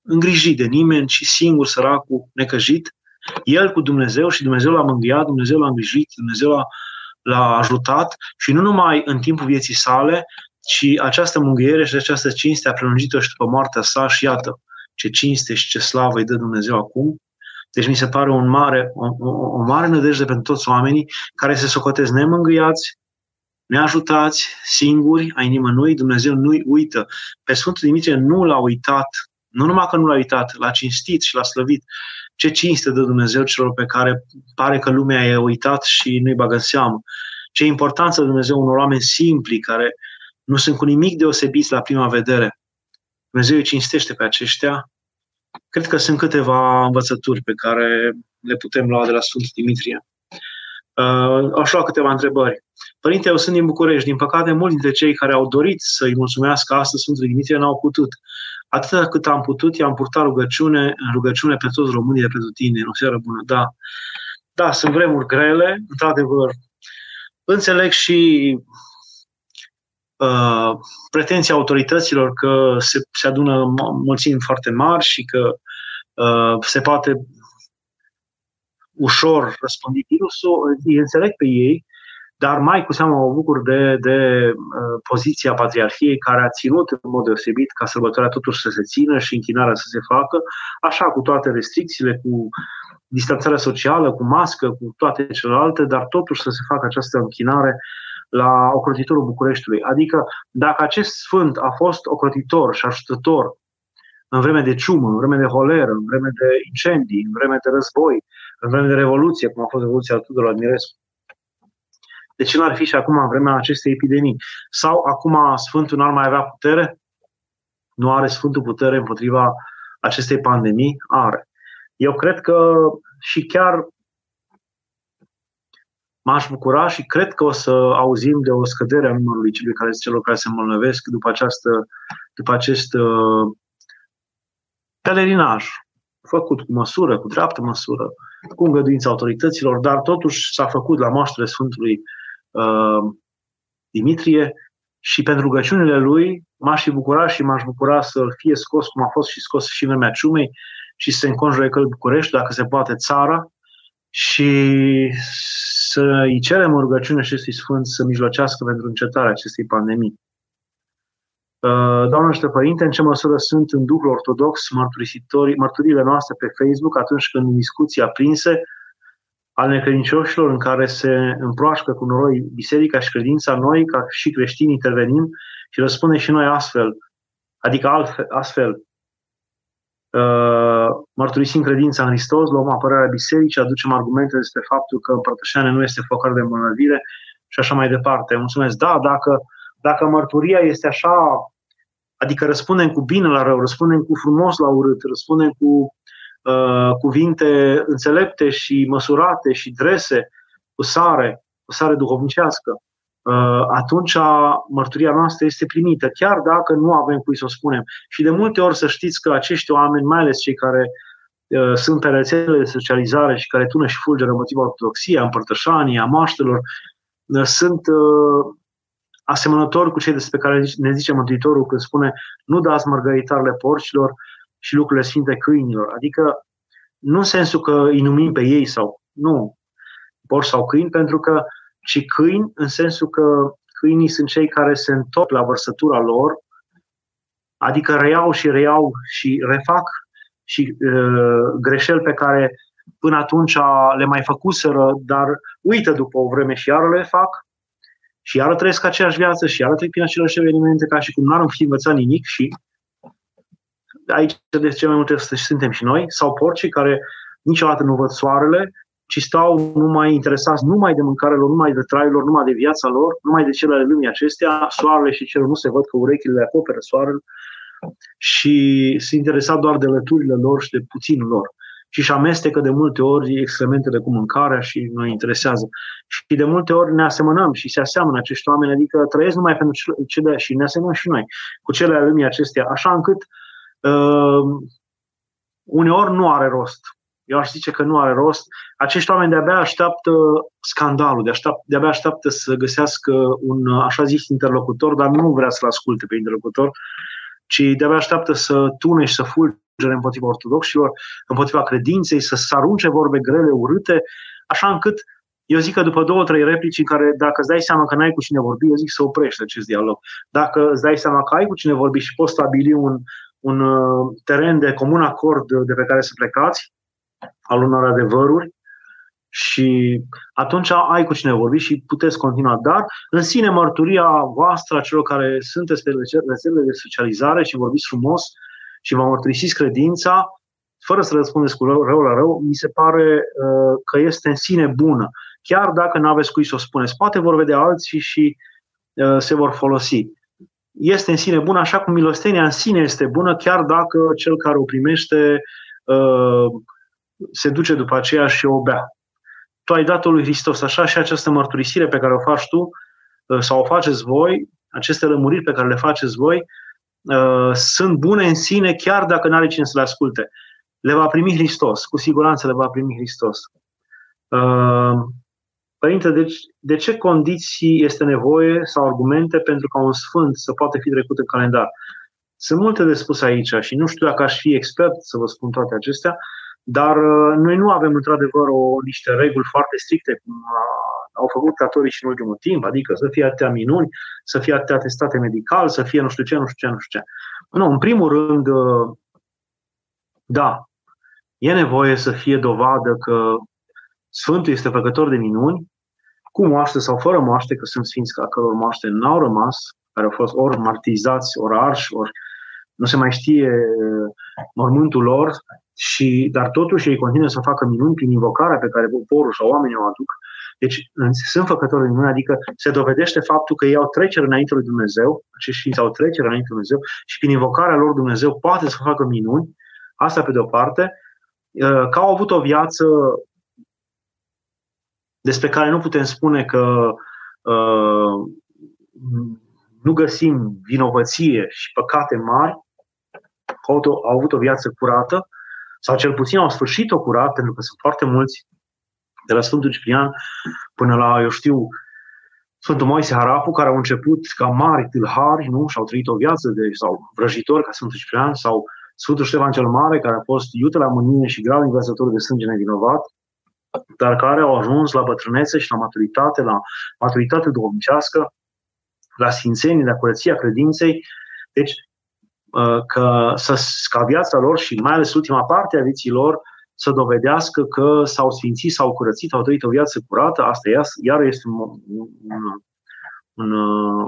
îngrijit de nimeni și singur, săracul, necăjit. El cu Dumnezeu și Dumnezeu l-a mângâiat, Dumnezeu l-a îngrijit, Dumnezeu l-a, l-a ajutat și nu numai în timpul vieții sale, ci această mângâiere și această cinste a prelungit-o și după moartea sa și iată ce cinste și ce slavă îi dă Dumnezeu acum. Deci mi se pare un mare, o, o, o mare nădejde pentru toți oamenii care se socotesc nemângâiați, neajutați, singuri, ai nimănui, Dumnezeu nu-i uită. Pe Sfântul Dimitrie nu l-a uitat, nu numai că nu l-a uitat, l-a cinstit și l-a slăvit. Ce cinste de Dumnezeu celor pe care pare că lumea i-a uitat și nu-i bagă în seamă. Ce importanță de Dumnezeu unor oameni simpli care nu sunt cu nimic deosebiți la prima vedere. Dumnezeu îi cinstește pe aceștia. Cred că sunt câteva învățături pe care le putem lua de la Sfântul Dimitrie. Uh, aș lua câteva întrebări. Părinte, eu sunt din București. Din păcate, mulți dintre cei care au dorit să-i mulțumească astăzi Sfântul Dimitrie n-au putut. Atât cât am putut, i-am purtat rugăciune, în rugăciune pe toți românii de pentru tine. O seară bună, da. Da, sunt vremuri grele, într-adevăr. Înțeleg și uh, pretenția autorităților că se, se adună mulțimi foarte mari și că uh, se poate ușor răspândi virusul, îi înțeleg pe ei, dar mai cu seamă mă bucur de, de uh, poziția Patriarhiei care a ținut în mod deosebit ca sărbătoarea totuși să se țină și închinarea să se facă, așa cu toate restricțiile, cu distanțarea socială, cu mască, cu toate celelalte, dar totuși să se facă această închinare la ocrotitorul Bucureștiului. Adică dacă acest sfânt a fost ocrotitor și ajutător în vreme de ciumă, în vreme de holeră, în vreme de incendii, în vreme de război, în vreme de revoluție, cum a fost Revoluția Tudor Admirescu, de ce nu ar fi și acum în vremea acestei epidemii? Sau acum Sfântul nu ar mai avea putere? Nu are Sfântul putere împotriva acestei pandemii? Are. Eu cred că și chiar m-aș bucura și cred că o să auzim de o scădere a numărului celor care, celor care se îmbolnăvesc după, această, după acest uh, pelerinaj făcut cu măsură, cu dreaptă măsură, cu îngăduința autorităților, dar totuși s-a făcut la moaștele Sfântului uh, Dimitrie și pentru rugăciunile lui m-aș fi bucurat și m-aș bucura să fie scos cum a fost și scos și în vremea ciumei și să se înconjure căl București, dacă se poate, țara și să îi cerem în rugăciune acestui Sfânt să mijlocească pentru încetarea acestei pandemii. Uh, Doamne și Părinte, în ce măsură sunt în Duhul Ortodox mărturile noastre pe Facebook atunci când în discuții aprinse al necredincioșilor în care se împroașcă cu noi biserica și credința, noi, ca și creștini, intervenim și răspundem și noi astfel, adică altfel, astfel, uh, mărturisim credința în Hristos, luăm apărarea bisericii, aducem argumente despre faptul că împărtășania nu este focar de îmbolnăvire și așa mai departe. Mulțumesc. Da, dacă, dacă mărturia este așa, adică răspundem cu bine la rău, răspundem cu frumos la urât, răspundem cu Uh, cuvinte înțelepte și măsurate și drese, cu sare, cu sare duhovnicească, uh, atunci mărturia noastră este primită, chiar dacă nu avem cui să o spunem. Și de multe ori să știți că acești oameni, mai ales cei care uh, sunt pe rețelele de socializare și care tună și fulgeră motivul ortodoxiei, împărtășanii, a maștelor, sunt asemănători cu cei despre care ne zice Mântuitorul când spune nu dați mărgăritarele porcilor, și lucrurile sfinte câinilor. Adică nu în sensul că îi numim pe ei sau nu, porci sau câini, pentru că ci câini în sensul că câinii sunt cei care se întorc la vărsătura lor, adică reiau și reiau și refac și uh, greșeli pe care până atunci le mai făcuseră, dar uită după o vreme și iară le fac și iară trăiesc aceeași viață și iară trec prin aceleași evenimente ca și cum n-ar fi învățat nimic și aici de ce mai multe suntem și noi, sau porcii care niciodată nu văd soarele, ci stau numai interesați numai de mâncare lor, numai de traiul lor, numai de viața lor, numai de cele ale lumii acestea, soarele și cerul nu se văd că urechile le acoperă soarele și sunt interesat doar de lăturile lor și de puținul lor. Și își amestecă de multe ori excrementele cu mâncarea și noi interesează. Și de multe ori ne asemănăm și se aseamănă acești oameni, adică trăiesc numai pentru cele și ne asemănăm și noi cu cele ale lumii acestea, așa încât uh, uh, uneori nu are rost. Eu aș zice că nu are rost. Acești oameni de-abia așteaptă scandalul, de aștept, de-abia așteaptă să găsească un așa zis interlocutor, dar nu vrea să-l asculte pe interlocutor, ci de-abia așteaptă să tune și să fulgere împotriva ortodoxilor, împotriva credinței, să se arunce vorbe grele, urâte, așa încât eu zic că după două, trei replici în care dacă îți dai seama că n-ai cu cine vorbi, eu zic să oprești acest dialog. Dacă îți dai seama că ai cu cine vorbi și poți stabili un, un uh, teren de comun acord de pe care să plecați, al unor adevăruri, și atunci ai cu cine vorbi și puteți continua. Dar, în sine, mărturia voastră, a celor care sunteți pe rețelele de socializare și vorbiți frumos și vă mărturisiți credința, fără să răspundeți cu rău, rău la rău, mi se pare uh, că este în sine bună. Chiar dacă nu aveți cui să o spuneți. Poate vor vedea alții și uh, se vor folosi. este în sine bună, așa cum milostenia în sine este bună, chiar dacă cel care o primește uh, se duce după aceea și o bea. Tu ai dat-o lui Hristos, așa și această mărturisire pe care o faci tu uh, sau o faceți voi, aceste lămuriri pe care le faceți voi, uh, sunt bune în sine, chiar dacă nu are cine să le asculte. Le va primi Hristos, cu siguranță le va primi Hristos. Părinte, deci, de ce condiții este nevoie sau argumente pentru ca un sfânt să poată fi trecut în calendar? Sunt multe de spus aici și nu știu dacă aș fi expert să vă spun toate acestea, dar uh, noi nu avem într-adevăr o, niște reguli foarte stricte cum au făcut și în ultimul timp, adică să fie atâtea minuni, să fie atâtea testate medical, să fie nu știu ce, nu știu ce, nu știu ce. Nu, în primul rând, uh, da, e nevoie să fie dovadă că Sfântul este făcător de minuni, cu moaște sau fără moaște, că sunt sfinți ca căror moaște n-au rămas, care au fost ori martirizați, ori arși, ori nu se mai știe uh, mormântul lor, și, dar totuși ei continuă să facă minuni prin invocarea pe care poporul sau oamenii o aduc. Deci sunt făcători de minuni, adică se dovedește faptul că ei au trecere înainte lui Dumnezeu, acești sfinți au trecere înainte lui Dumnezeu și prin invocarea lor Dumnezeu poate să facă minuni, asta pe de o parte, uh, că au avut o viață despre care nu putem spune că uh, nu găsim vinovăție și păcate mari, au, au avut o viață curată, sau cel puțin au sfârșit-o curat, pentru că sunt foarte mulți, de la Sfântul Ciprian până la, eu știu, Sfântul Moise Harapu, care au început ca mari tâlhari, nu? și au trăit o viață de, sau vrăjitori ca Sfântul Ciprian, sau Sfântul Ștefan cel Mare, care a fost iute la mânie și grav învățător de sânge nevinovat, dar care au ajuns la bătrânețe și la maturitate, la maturitate duhovnicească, la sfințenie, la curăția credinței. Deci, uh, că, să, ca viața lor și mai ales ultima parte a vieții lor să dovedească că s-au sfințit, s-au curățit, au trăit o viață curată, asta iar este un, un, un,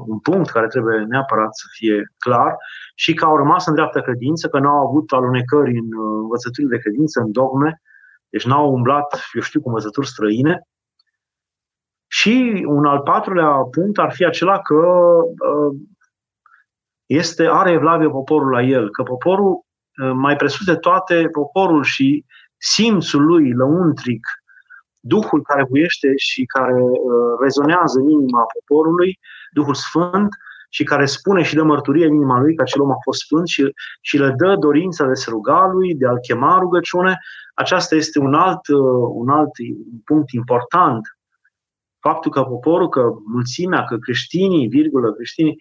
un punct care trebuie neapărat să fie clar și că au rămas în dreaptă credință, că n-au avut alunecări în uh, învățăturile de credință, în dogme, deci n-au umblat, eu știu, cu învățături străine. Și un al patrulea punct ar fi acela că uh, este, are evlavie poporul la el, că poporul, uh, mai presus de toate, poporul și simțul lui lăuntric, Duhul care huiește și care uh, rezonează în inima poporului, Duhul Sfânt, și care spune și dă mărturie în inima lui că acel om a fost sfânt și, și le dă dorința de se ruga lui, de a-l chema rugăciune, aceasta este un alt, uh, un alt punct important. Faptul că poporul, că mulțimea, că creștinii, virgulă, creștinii,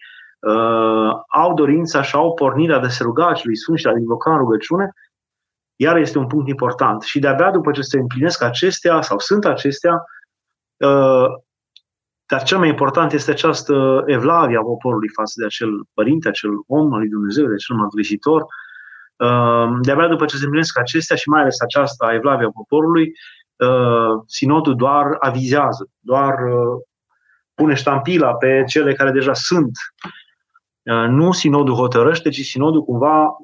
uh, au dorința și au pornirea de se ruga acelui Sfânt și de a invoca în rugăciune, iar este un punct important. Și de-abia după ce se împlinesc acestea, sau sunt acestea, uh, dar cel mai important este această evlavie a poporului față de acel părinte, acel om al lui Dumnezeu, de acel mărturisitor, Ehm, de-abia după ce se împlinesc acestea și mai ales aceasta evlavia poporului, ehm, sinodul doar avizează, doar ehm, pune ștampila pe cele care deja sunt. Nu sinodul hotărăște, ci sinodul cumva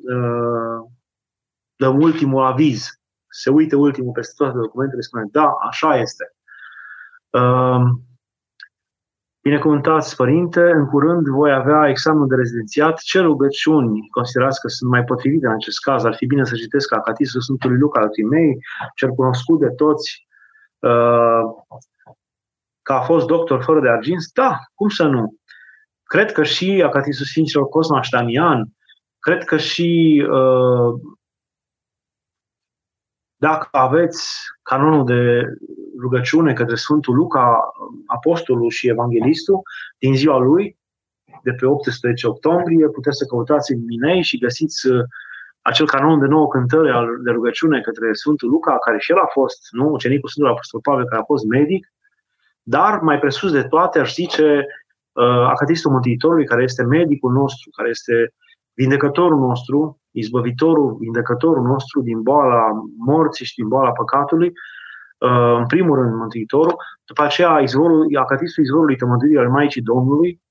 dă ultimul aviz. Se uită ultimul peste toate documentele și spune, da, așa este. Binecuvântați, Părinte, în curând voi avea examenul de rezidențiat. Ce rugăciuni considerați că sunt mai potrivite în acest caz? Ar fi bine să citesc Acatisul Sfântului Luca al Timei, cel cunoscut de toți, uh, că a fost doctor fără de argint? Da, cum să nu? Cred că și Acatisul Sfinților Cosma și Damian, cred că și uh, dacă aveți canonul de rugăciune către Sfântul Luca, apostolul și evanghelistul, din ziua lui, de pe 18 octombrie, puteți să căutați în Minei și găsiți uh, acel canon de nouă cântări de rugăciune către Sfântul Luca, care și el a fost, nu, ucenicul Sfântului Apostol Pavel, care a fost medic, dar mai presus de toate aș zice uh, Acatistul Mântuitorului, care este medicul nostru, care este vindecătorul nostru, izbăvitorul, vindecătorul nostru din boala morții și din boala păcatului, uh, în primul rând Mântuitorul, după aceea izvorul, acatistul izvorului tămăduirii al Maicii Domnului,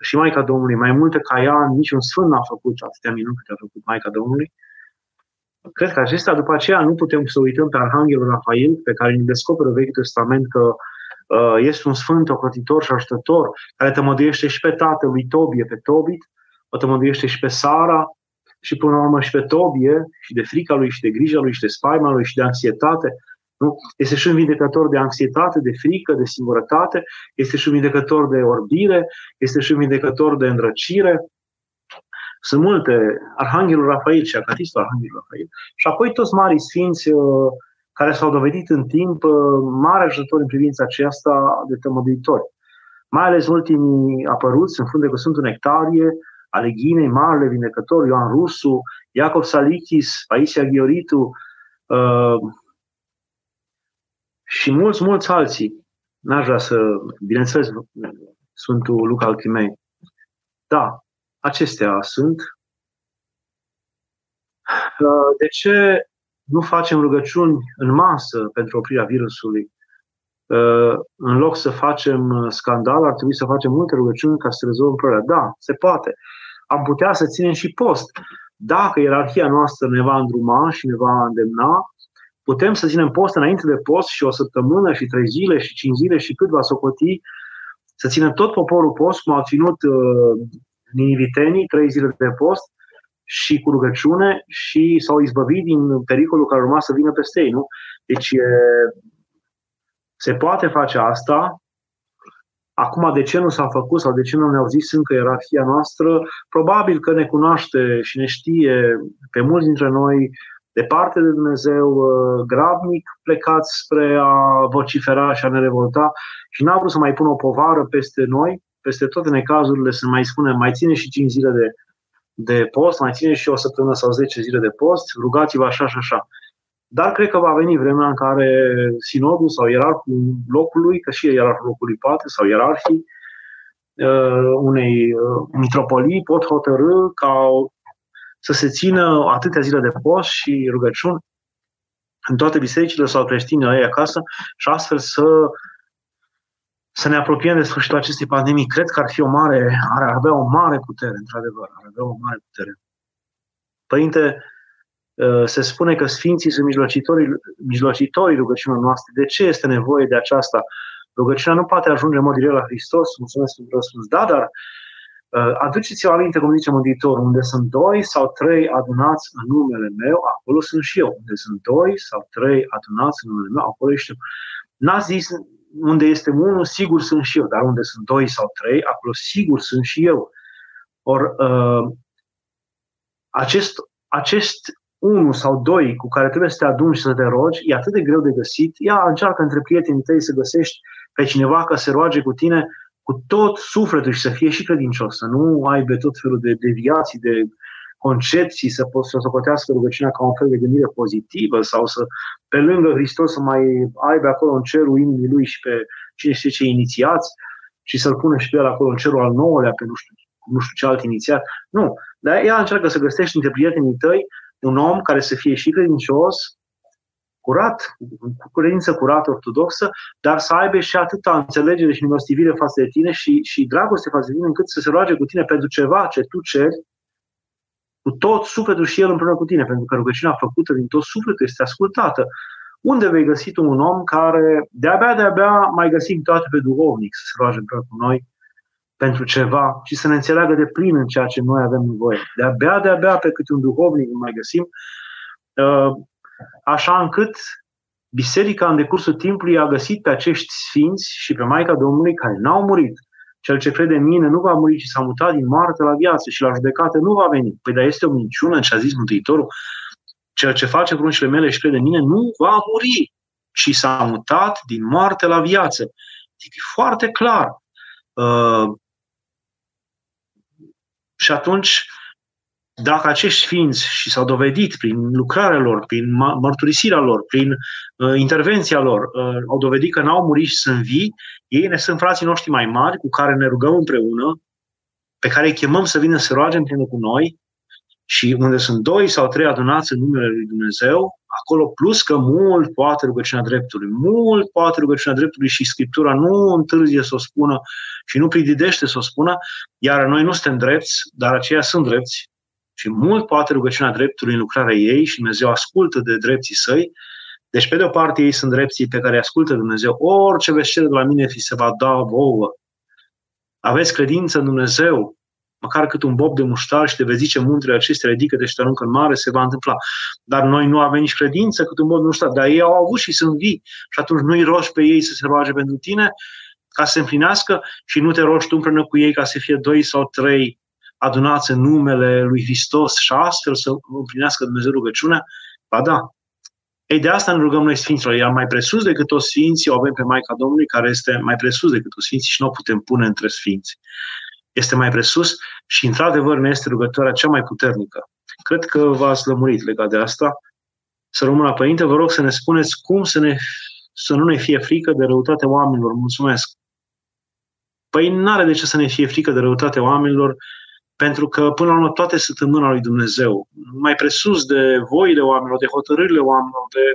și Maica Domnului, mai multe ca ea, niciun sfânt n-a făcut atâtea minuni câte a făcut Maica Domnului. Cred că acestea, după aceea, nu putem să uităm pe Arhanghelul Rafael, pe care ne descoperă Vechiul Testament că uh, este un sfânt ocrotitor și ajutător, care tămăduiește și pe tatăl lui Tobie, pe Tobit, o tămăduiește și pe Sara, și până la urmă și pe Tobie, și de frica lui, și de grija lui, și de spaima lui, și de anxietate. Nu? Este și un vindecător de anxietate, de frică, de singurătate, este și un vindecător de orbire, este și un vindecător de îndrăcire. Sunt multe, Arhanghelul Rafael și Acatistul Arhanghelul Rafael. Și apoi toți mari sfinți uh, care s-au dovedit în timp uh, mare ajutor în privința aceasta de tămăduitori. Mai ales ultimii apăruți, în funde cu Sfântul Nectarie, ale Ghinei, Marele Vindecător, Ioan Rusu, Iacov Salichis, Paisia Ghioritu uh, și mulți, mulți alții. N-aș vrea să, bineînțeles, Sfântul Luca Alchimei. Da, acestea sunt. Uh, de ce nu facem rugăciuni în masă pentru oprirea virusului? Uh, în loc să facem uh, scandal, ar trebui să facem multe rugăciuni ca să rezolvăm problema. Da, se poate. Am putea să ținem și post. Dacă ierarhia noastră ne va îndruma și ne va îndemna, putem să ținem post înainte de post și o săptămână și trei zile și cinci zile și cât va socoti, să ținem tot poporul post, cum au ținut uh, ninivitenii, trei zile de post, și cu rugăciune și s-au izbăvit din pericolul care urma să vină peste ei. Nu? Deci se poate face asta. Acum, de ce nu s-a făcut sau de ce nu ne-au zis încă ierarhia noastră? Probabil că ne cunoaște și ne știe pe mulți dintre noi departe de Dumnezeu, uh, grabnic plecați spre a vocifera și a ne revolta și n-a vrut să mai pună o povară peste noi, peste toate necazurile, să mai spunem, mai ține și 5 zile de, de post, mai ține și o săptămână sau 10 zile de post, rugați-vă așa și așa. Dar cred că va veni vremea în care sinodul sau ierarhul locului, că și ierarhul locului poate, sau ierarhii uh, unei uh, mitropolii pot hotărâ ca să se țină atâtea zile de post și rugăciuni în toate bisericile sau creștini la ei acasă și astfel să să ne apropiem de sfârșitul acestei pandemii. Cred că ar fi o mare, ar avea o mare putere, într-adevăr, ar avea o mare putere. Părinte, Uh, se spune că Sfinții sunt mijlocitorii, mijlocitorii rugăciunilor noastre. De ce este nevoie de aceasta? Rugăciunea nu poate ajunge în mod direct la Hristos. Mulțumesc pentru răspuns. Da, dar uh, aduceți-vă aminte, cum zice Mântuitorul, unde sunt doi sau trei adunați în numele meu, acolo sunt și eu. Unde sunt doi sau trei adunați în numele meu, acolo ești eu. N-a zis unde este unul, sigur sunt și eu, dar unde sunt doi sau trei, acolo sigur sunt și eu. Or, uh, acest, acest unul sau doi cu care trebuie să te aduni și să te rogi, e atât de greu de găsit. Ia, încearcă între prietenii tăi să găsești pe cineva ca să roage cu tine cu tot sufletul și să fie și credincios, să nu aibă tot felul de deviații, de concepții, să poți să socotească rugăciunea ca un fel de gândire pozitivă sau să, pe lângă Hristos, să mai aibă acolo în cerul inimii lui și pe cine știe ce inițiați și să-l pună și pe el acolo în cerul al nouălea, pe nu știu, nu știu ce alt inițiat. Nu. Dar ea încearcă să găsești între prietenii tăi un om care să fie și credincios, curat, cu credință curată ortodoxă, dar să aibă și atâta înțelegere și milostivire față de tine și, și dragoste față de tine, încât să se roage cu tine pentru ceva ce tu ceri, cu tot sufletul și el împreună cu tine, pentru că rugăciunea făcută din tot sufletul este ascultată. Unde vei găsi tu un om care de-abia, de-abia mai găsim toate pe duhovnic să se roage împreună cu noi pentru ceva și să ne înțeleagă de plin în ceea ce noi avem nevoie. De-abia, de-abia pe cât un duhovnic mai găsim, uh, așa încât biserica în decursul timpului a găsit pe acești sfinți și pe Maica Domnului care n-au murit. Cel ce crede în mine nu va muri, ci s-a mutat din moarte la viață și la judecată nu va veni. Păi dar este o minciună ce a zis Mântuitorul. Cel ce face pruncile mele și crede în mine nu va muri, ci s-a mutat din moarte la viață. Adică e foarte clar. Uh, și atunci, dacă acești ființi și s-au dovedit prin lucrarea lor, prin mărturisirea lor, prin uh, intervenția lor, uh, au dovedit că n-au murit și sunt vii, ei ne sunt frații noștri mai mari cu care ne rugăm împreună, pe care îi chemăm să vină să roage împreună cu noi și unde sunt doi sau trei adunați în numele Lui Dumnezeu, acolo plus că mult poate rugăciunea dreptului, mult poate rugăciunea dreptului și Scriptura nu întârzie să o spună și nu prididește să o spună, iar noi nu suntem drepți, dar aceia sunt drepți și mult poate rugăciunea dreptului în lucrarea ei și Dumnezeu ascultă de drepții săi, Deci, pe de o parte, ei sunt drepții pe care îi ascultă Dumnezeu. Orice veți cere de la mine, fi se va da vouă. Aveți credință în Dumnezeu, măcar cât un bob de muștar și te vezi zice muntele acestea ridică de și aruncă în mare, se va întâmpla. Dar noi nu avem nici credință cât un bob de muștar, dar ei au avut și sunt vii. Și atunci nu-i rogi pe ei să se roage pentru tine ca să se împlinească și nu te rogi tu împreună cu ei ca să fie doi sau trei adunați în numele lui Hristos și astfel să împlinească Dumnezeu rugăciunea? Ba da. Ei, de asta ne rugăm noi Sfinților. Iar mai presus decât toți Sfinții, o avem pe Maica Domnului, care este mai presus decât toți Sfinții și nu o putem pune între Sfinți. Este mai presus și, într-adevăr, ne este rugătoarea cea mai puternică. Cred că v-ați lămurit legat de asta. Să rămână, Părinte, vă rog să ne spuneți cum să, ne, să nu ne fie frică de răutatea oamenilor. Mulțumesc! Păi nu are de ce să ne fie frică de răutatea oamenilor, pentru că, până la urmă, toate sunt în mâna lui Dumnezeu. Mai presus de voile oamenilor, de hotărârile oamenilor, de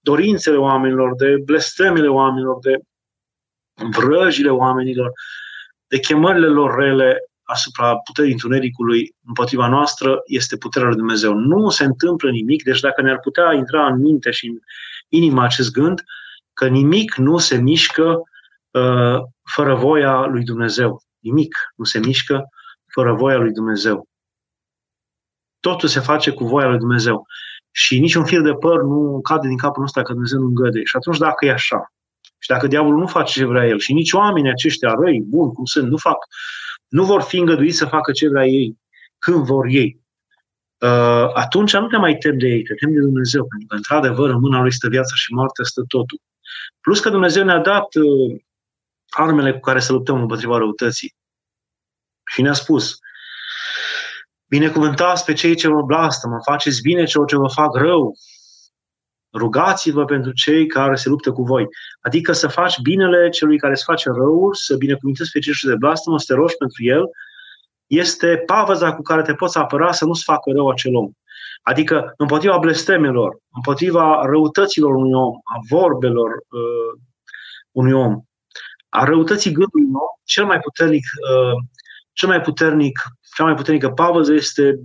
dorințele oamenilor, de blestemele oamenilor, de vrăjile oamenilor, de chemările lor rele asupra puterii întunericului împotriva noastră, este puterea lui Dumnezeu. Nu se întâmplă nimic, deci dacă ne-ar putea intra în minte și în inima acest gând, că nimic nu se mișcă uh, fără voia lui Dumnezeu. Nimic nu se mișcă fără voia lui Dumnezeu. Totul se face cu voia lui Dumnezeu. Și niciun fir de păr nu cade din capul nostru că Dumnezeu nu îngăde. Și atunci dacă e așa, și dacă diavolul nu face ce vrea el, și nici oamenii aceștia răi, buni cum sunt, nu fac, nu vor fi îngăduiți să facă ce vrea ei, când vor ei, uh, atunci nu te mai tem de ei, te tem de Dumnezeu, pentru că, într-adevăr, în mâna lui stă viața și moartea, stă totul. Plus că Dumnezeu ne-a dat uh, armele cu care să luptăm împotriva răutății. Și ne-a spus, binecuvântați pe cei ce mă mă faceți bine celor ce vă fac rău, rugați-vă pentru cei care se luptă cu voi. Adică să faci binele celui care îți face răul, să binecuvântezi pe cei ce de blastă, să te rogi pentru el, este pavăza cu care te poți apăra să nu-ți facă rău acel om. Adică împotriva blestemelor, împotriva răutăților unui om, a vorbelor uh, unui om, a răutății gândului unui om, cel mai puternic uh, cel mai puternic, cea mai puternică pavăză este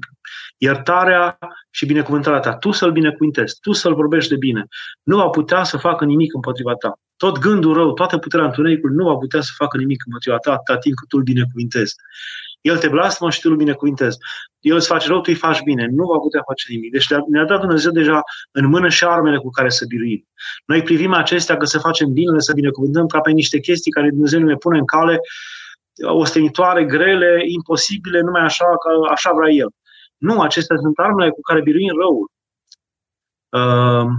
iertarea și binecuvântarea ta. Tu să-l binecuvintezi, tu să-l vorbești de bine. Nu va putea să facă nimic împotriva ta. Tot gândul rău, toată puterea întunericului nu va putea să facă nimic împotriva ta atâta timp cât tu îl binecuvintezi. El te blasmă și tu îl binecuvintezi. El îți face rău, tu îi faci bine. Nu va putea face nimic. Deci ne-a dat Dumnezeu deja în mână și armele cu care să biruim. Noi privim acestea că să facem bine, să binecuvântăm ca pe niște chestii care Dumnezeu ne pune în cale ostenitoare, grele, imposibile, numai așa că așa vrea el. Nu, acestea sunt armele cu care biruim răul. Uh,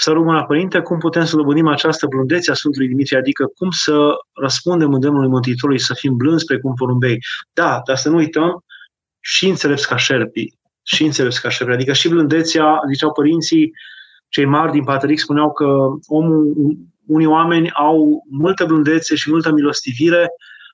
să rămână Părinte, cum putem să dobândim această blândețe a Sfântului Dimitrie, adică cum să răspundem îndemnului Mântuitorului să fim blânzi precum porumbei. Da, dar să nu uităm și înțelepți ca șerpii, și înțelepți ca șerpii, adică și blândețea, ziceau părinții, cei mari din Patrick spuneau că omul, unii oameni au multă blândețe și multă milostivire,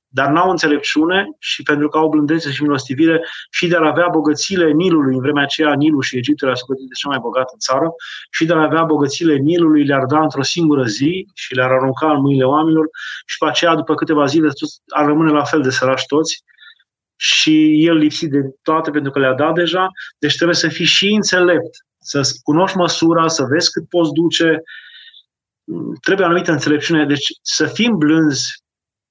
dar n-au înțelepciune și pentru că au blândețe și milostivire și de a avea bogățile Nilului, în vremea aceea Nilul și Egiptul era socotit de cea mai bogată țară, și de a avea bogățile Nilului le-ar da într-o singură zi și le-ar arunca în mâinile oamenilor și pe aceea, după câteva zile, ar rămâne la fel de sărași toți și el lipsit de toate pentru că le-a dat deja, deci trebuie să fii și înțelept, să cunoști măsura, să vezi cât poți duce, trebuie o anumită înțelepciune. Deci să fim blânzi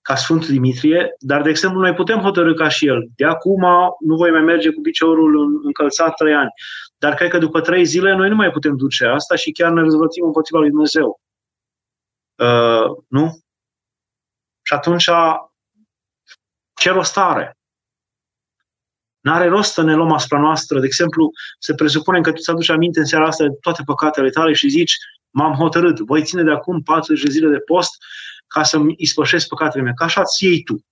ca Sfântul Dimitrie, dar, de exemplu, noi putem hotărâ ca și el. De acum nu voi mai merge cu piciorul încălțat trei ani. Dar cred că după trei zile noi nu mai putem duce asta și chiar ne răzvătim împotriva lui Dumnezeu. Uh, nu? Și atunci, ce rost are? N-are rost să ne luăm asupra noastră. De exemplu, se presupune că tu ți aduci aminte în seara asta de toate păcatele tale și zici, m-am hotărât, voi ține de acum 40 de zile de post ca să-mi ispășesc păcatele mele, ca așa ți iei tu.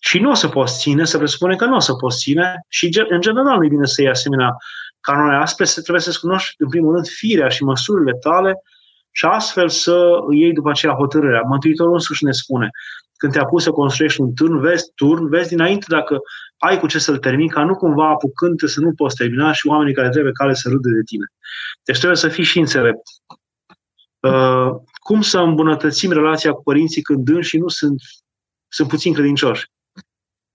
Și nu o să poți ține, se presupune că nu o să poți ține și în general nu e bine să iei asemenea canone aspre, trebuie să-ți cunoști în primul rând firea și măsurile tale și astfel să iei după aceea hotărârea. Mântuitorul însuși ne spune, când te pus să construiești un turn, vezi turn, vezi dinainte dacă ai cu ce să-l termini, ca nu cumva apucând să nu poți termina și oamenii care trebuie cale să râde de tine. Deci trebuie să fii și înțelept. Uh, cum să îmbunătățim relația cu părinții când și nu sunt, sunt puțin credincioși?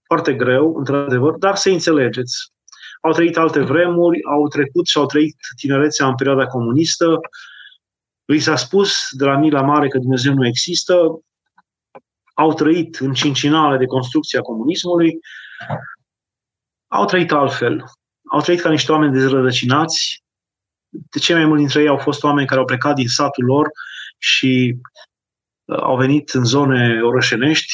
Foarte greu, într-adevăr, dar să înțelegeți. au trăit alte vremuri, au trecut și au trăit tinerețea în perioada comunistă, li s-a spus de la mila mare că Dumnezeu nu există, au trăit în cincinale de construcție a comunismului, au trăit altfel. Au trăit ca niște oameni dezrădăcinați. De cei mai mulți dintre ei au fost oameni care au plecat din satul lor și uh, au venit în zone orășenești,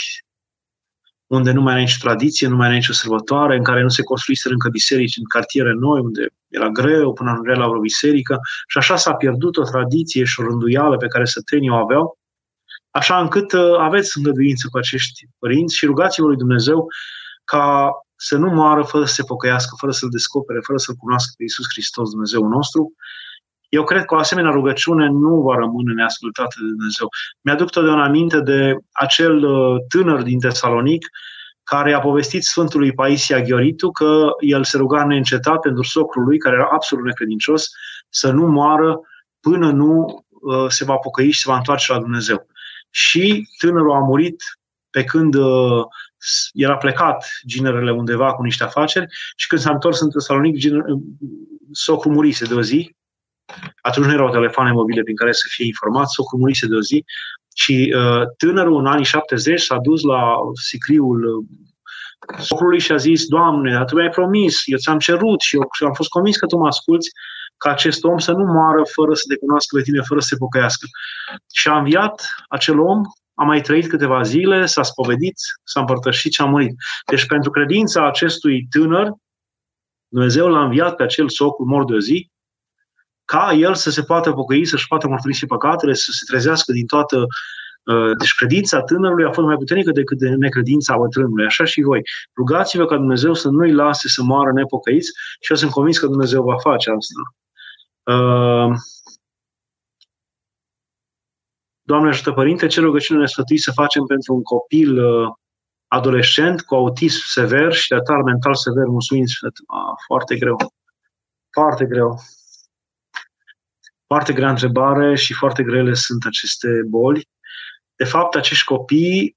unde nu mai era nicio tradiție, nu mai era nicio sărbătoare, în care nu se construiseră încă biserici în cartiere noi, unde era greu până ajungea la vreo biserică. Și așa s-a pierdut o tradiție și o rânduială pe care sătenii o aveau, așa încât uh, aveți îngăduință cu acești părinți și rugați-vă lui Dumnezeu ca să nu moară fără să se pocăiască, fără să-L descopere, fără să-L cunoască pe Iisus Hristos, Dumnezeu nostru. Eu cred că o asemenea rugăciune nu va rămâne neascultată de Dumnezeu. Mi-aduc totdeauna aminte de acel uh, tânăr din Tesalonic care a povestit Sfântului Paisia Ghioritu că el se ruga neîncetat pentru socrul lui, care era absolut necredincios, să nu moară până nu uh, se va pocăi și se va întoarce la Dumnezeu. Și tânărul a murit pe când uh, era plecat ginerele undeva cu niște afaceri și când s-a întors în Tesalonic, socrul murise de o zi. Atunci nu erau telefoane mobile prin care să fie informat, socrul murise de o zi și uh, tânărul în anii 70 s-a dus la sicriul uh, socrului și a zis, Doamne, tu mi-ai promis, eu ți-am cerut și eu am fost convins că tu mă asculți, ca acest om să nu moară fără să te cunoască pe tine, fără să se pocăiască. Și a înviat acel om a mai trăit câteva zile, s-a spovedit, s-a împărtășit și a murit. Deci pentru credința acestui tânăr, Dumnezeu l-a înviat pe acel socul mor de o zi, ca el să se poată pocăi, să-și poată mărturisi păcatele, să se trezească din toată uh, deci credința tânărului a fost mai puternică decât de necredința bătrânului. Așa și voi. Rugați-vă ca Dumnezeu să nu-i lase să moară nepocăiți și eu sunt convins că Dumnezeu va face asta. Uh, Doamne ajută Părinte, ce rugăciune ne sfătui să facem pentru un copil uh, adolescent cu autism sever și retard mental sever, mulțumim, ah, foarte greu. Foarte greu. Foarte grea întrebare și foarte grele sunt aceste boli. De fapt, acești copii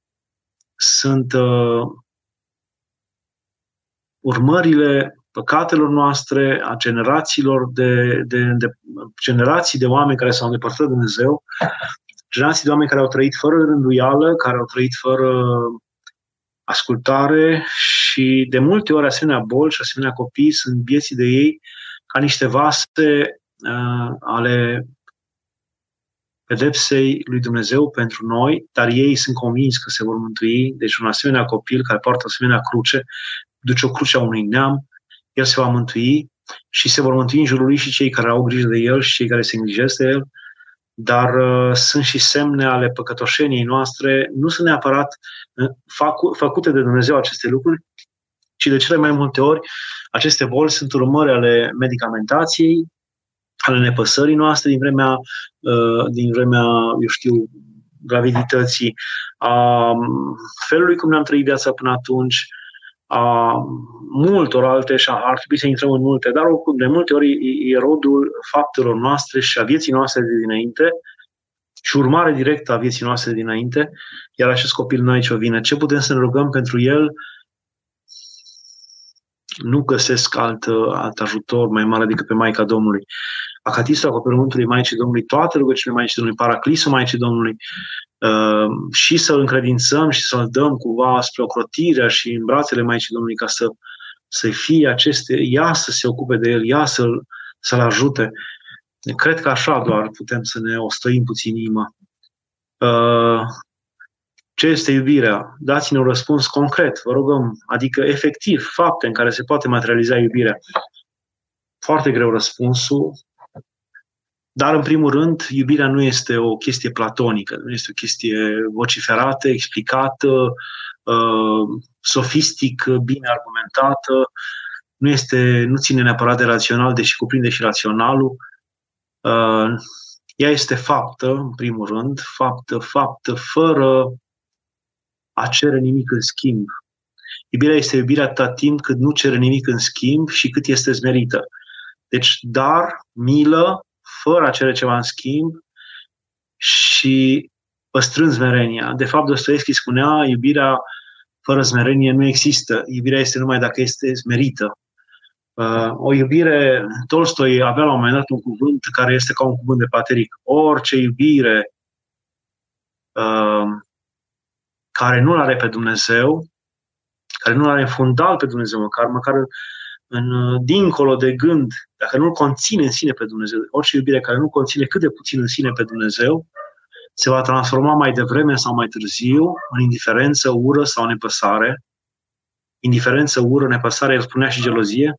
sunt uh, urmările păcatelor noastre, a generațiilor de, de, de generații de oameni care s-au îndepărtat de Dumnezeu generații de oameni care au trăit fără rânduială, care au trăit fără ascultare și de multe ori asemenea boli și asemenea copii sunt vieții de ei ca niște vase uh, ale pedepsei lui Dumnezeu pentru noi, dar ei sunt convinși că se vor mântui. Deci un asemenea copil care poartă asemenea cruce, duce o cruce a unui neam, el se va mântui și se vor mântui în jurul lui și cei care au grijă de el și cei care se îngrijesc de el dar uh, sunt și semne ale păcătoșeniei noastre, nu sunt neapărat uh, facu- făcute de Dumnezeu aceste lucruri, ci de cele mai multe ori aceste boli sunt urmări ale medicamentației, ale nepăsării noastre din vremea, uh, din vremea eu știu, gravidității, a felului cum ne-am trăit viața până atunci, a multor alte și ar trebui să intrăm în multe, dar oricum de multe ori e rodul faptelor noastre și a vieții noastre de dinainte și urmare directă a vieții noastre de dinainte, iar acest copil nu aici o vine. Ce putem să ne rugăm pentru el? Nu găsesc alt, alt ajutor mai mare decât pe Maica Domnului. Acatistul acoperământului Maicii Domnului, toate rugăciunile Maicii Domnului, Paraclisul Maicii Domnului, uh, și să-L încredințăm și să-L dăm cumva spre ocrotirea și în brațele Maicii Domnului ca să, să fie aceste, ea să se ocupe de El, ea să-L, să-l ajute. Cred că așa doar putem să ne ostăim puțin inima. Uh, ce este iubirea? Dați-ne un răspuns concret, vă rugăm, adică efectiv, fapte în care se poate materializa iubirea. Foarte greu răspunsul, dar, în primul rând, iubirea nu este o chestie platonică, nu este o chestie vociferată, explicată, uh, sofistic, bine argumentată, nu, este, nu ține neapărat de rațional, deși cuprinde și raționalul. Uh, ea este faptă, în primul rând, faptă, faptă, fără a cere nimic în schimb. Iubirea este iubirea atât timp cât nu cere nimic în schimb și cât este zmerită. Deci, dar, milă, fără a cere ceva în schimb și păstrând zmerenia. De fapt, Dostoevski spunea, iubirea fără zmerenie nu există. Iubirea este numai dacă este zmerită. Uh, o iubire, Tolstoi avea la un moment dat un cuvânt care este ca un cuvânt de pateric. Orice iubire uh, care nu-L are pe Dumnezeu, care nu-L are în fundal pe Dumnezeu, măcar, măcar în, uh, dincolo de gând, dacă nu-L conține în sine pe Dumnezeu, orice iubire care nu conține cât de puțin în sine pe Dumnezeu, se va transforma mai devreme sau mai târziu în indiferență, ură sau nepăsare. Indiferență, ură, nepăsare, el spunea și gelozie.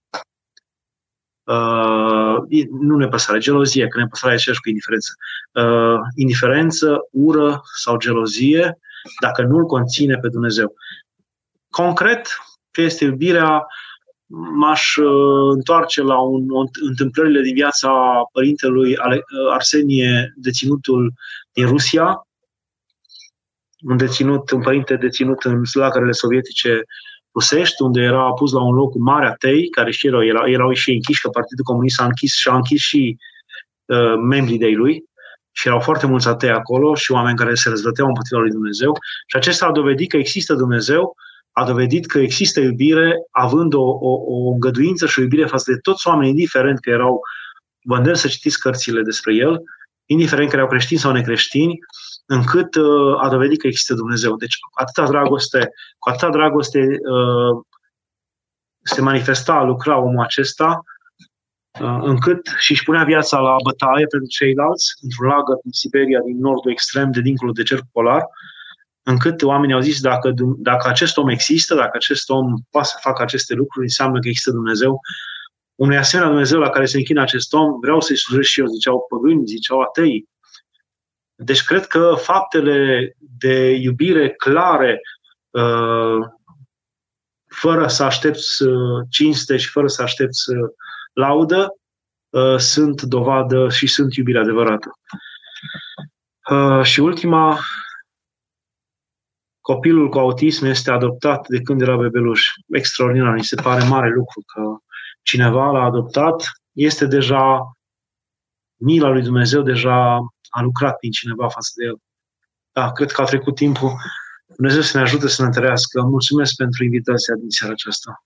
Uh, nu nepăsare, gelozie, că nepăsarea e aceeași cu indiferență. Uh, indiferență, ură sau gelozie, dacă nu îl conține pe Dumnezeu. Concret, ce este iubirea, m-aș uh, întoarce la un, un, întâmplările din viața părintelui uh, Arsenie, deținutul din Rusia, un deținut, un părinte deținut în lagărele sovietice rusești, unde era pus la un loc cu mare atei, care și erau, erau, erau și închiși, că Partidul Comunist a închis și a închis și uh, membrii de lui. Și erau foarte mulți atei acolo și oameni care se răzvăteau împotriva lui Dumnezeu. Și acesta a dovedit că există Dumnezeu a dovedit că există iubire, având o, o, o îngăduință și o iubire față de toți oamenii, indiferent că erau, vă să citiți cărțile despre el, indiferent că erau creștini sau necreștini, încât uh, a dovedit că există Dumnezeu. Deci, atâta dragoste, cu atâta dragoste uh, se manifesta, lucra omul acesta, uh, încât și își punea viața la bătaie pentru ceilalți, într-un lagăr din Siberia, din nordul extrem, de dincolo de cercul polar, încât oamenii au zis dacă, dacă acest om există, dacă acest om poate să facă aceste lucruri, înseamnă că există Dumnezeu. Unui asemenea Dumnezeu la care se închină acest om, vreau să-i slujesc și eu, ziceau păgâni, ziceau atei. Deci cred că faptele de iubire clare, uh, fără să aștepți uh, cinste și fără să aștepți uh, laudă, sunt dovadă și sunt iubire adevărată. Și ultima, copilul cu autism este adoptat de când era bebeluș. Extraordinar, mi se pare mare lucru că cineva l-a adoptat, este deja mila lui Dumnezeu, deja a lucrat prin cineva față de el. Da, cred că a trecut timpul. Dumnezeu să ne ajute să ne întărească. Mulțumesc pentru invitația din seara aceasta.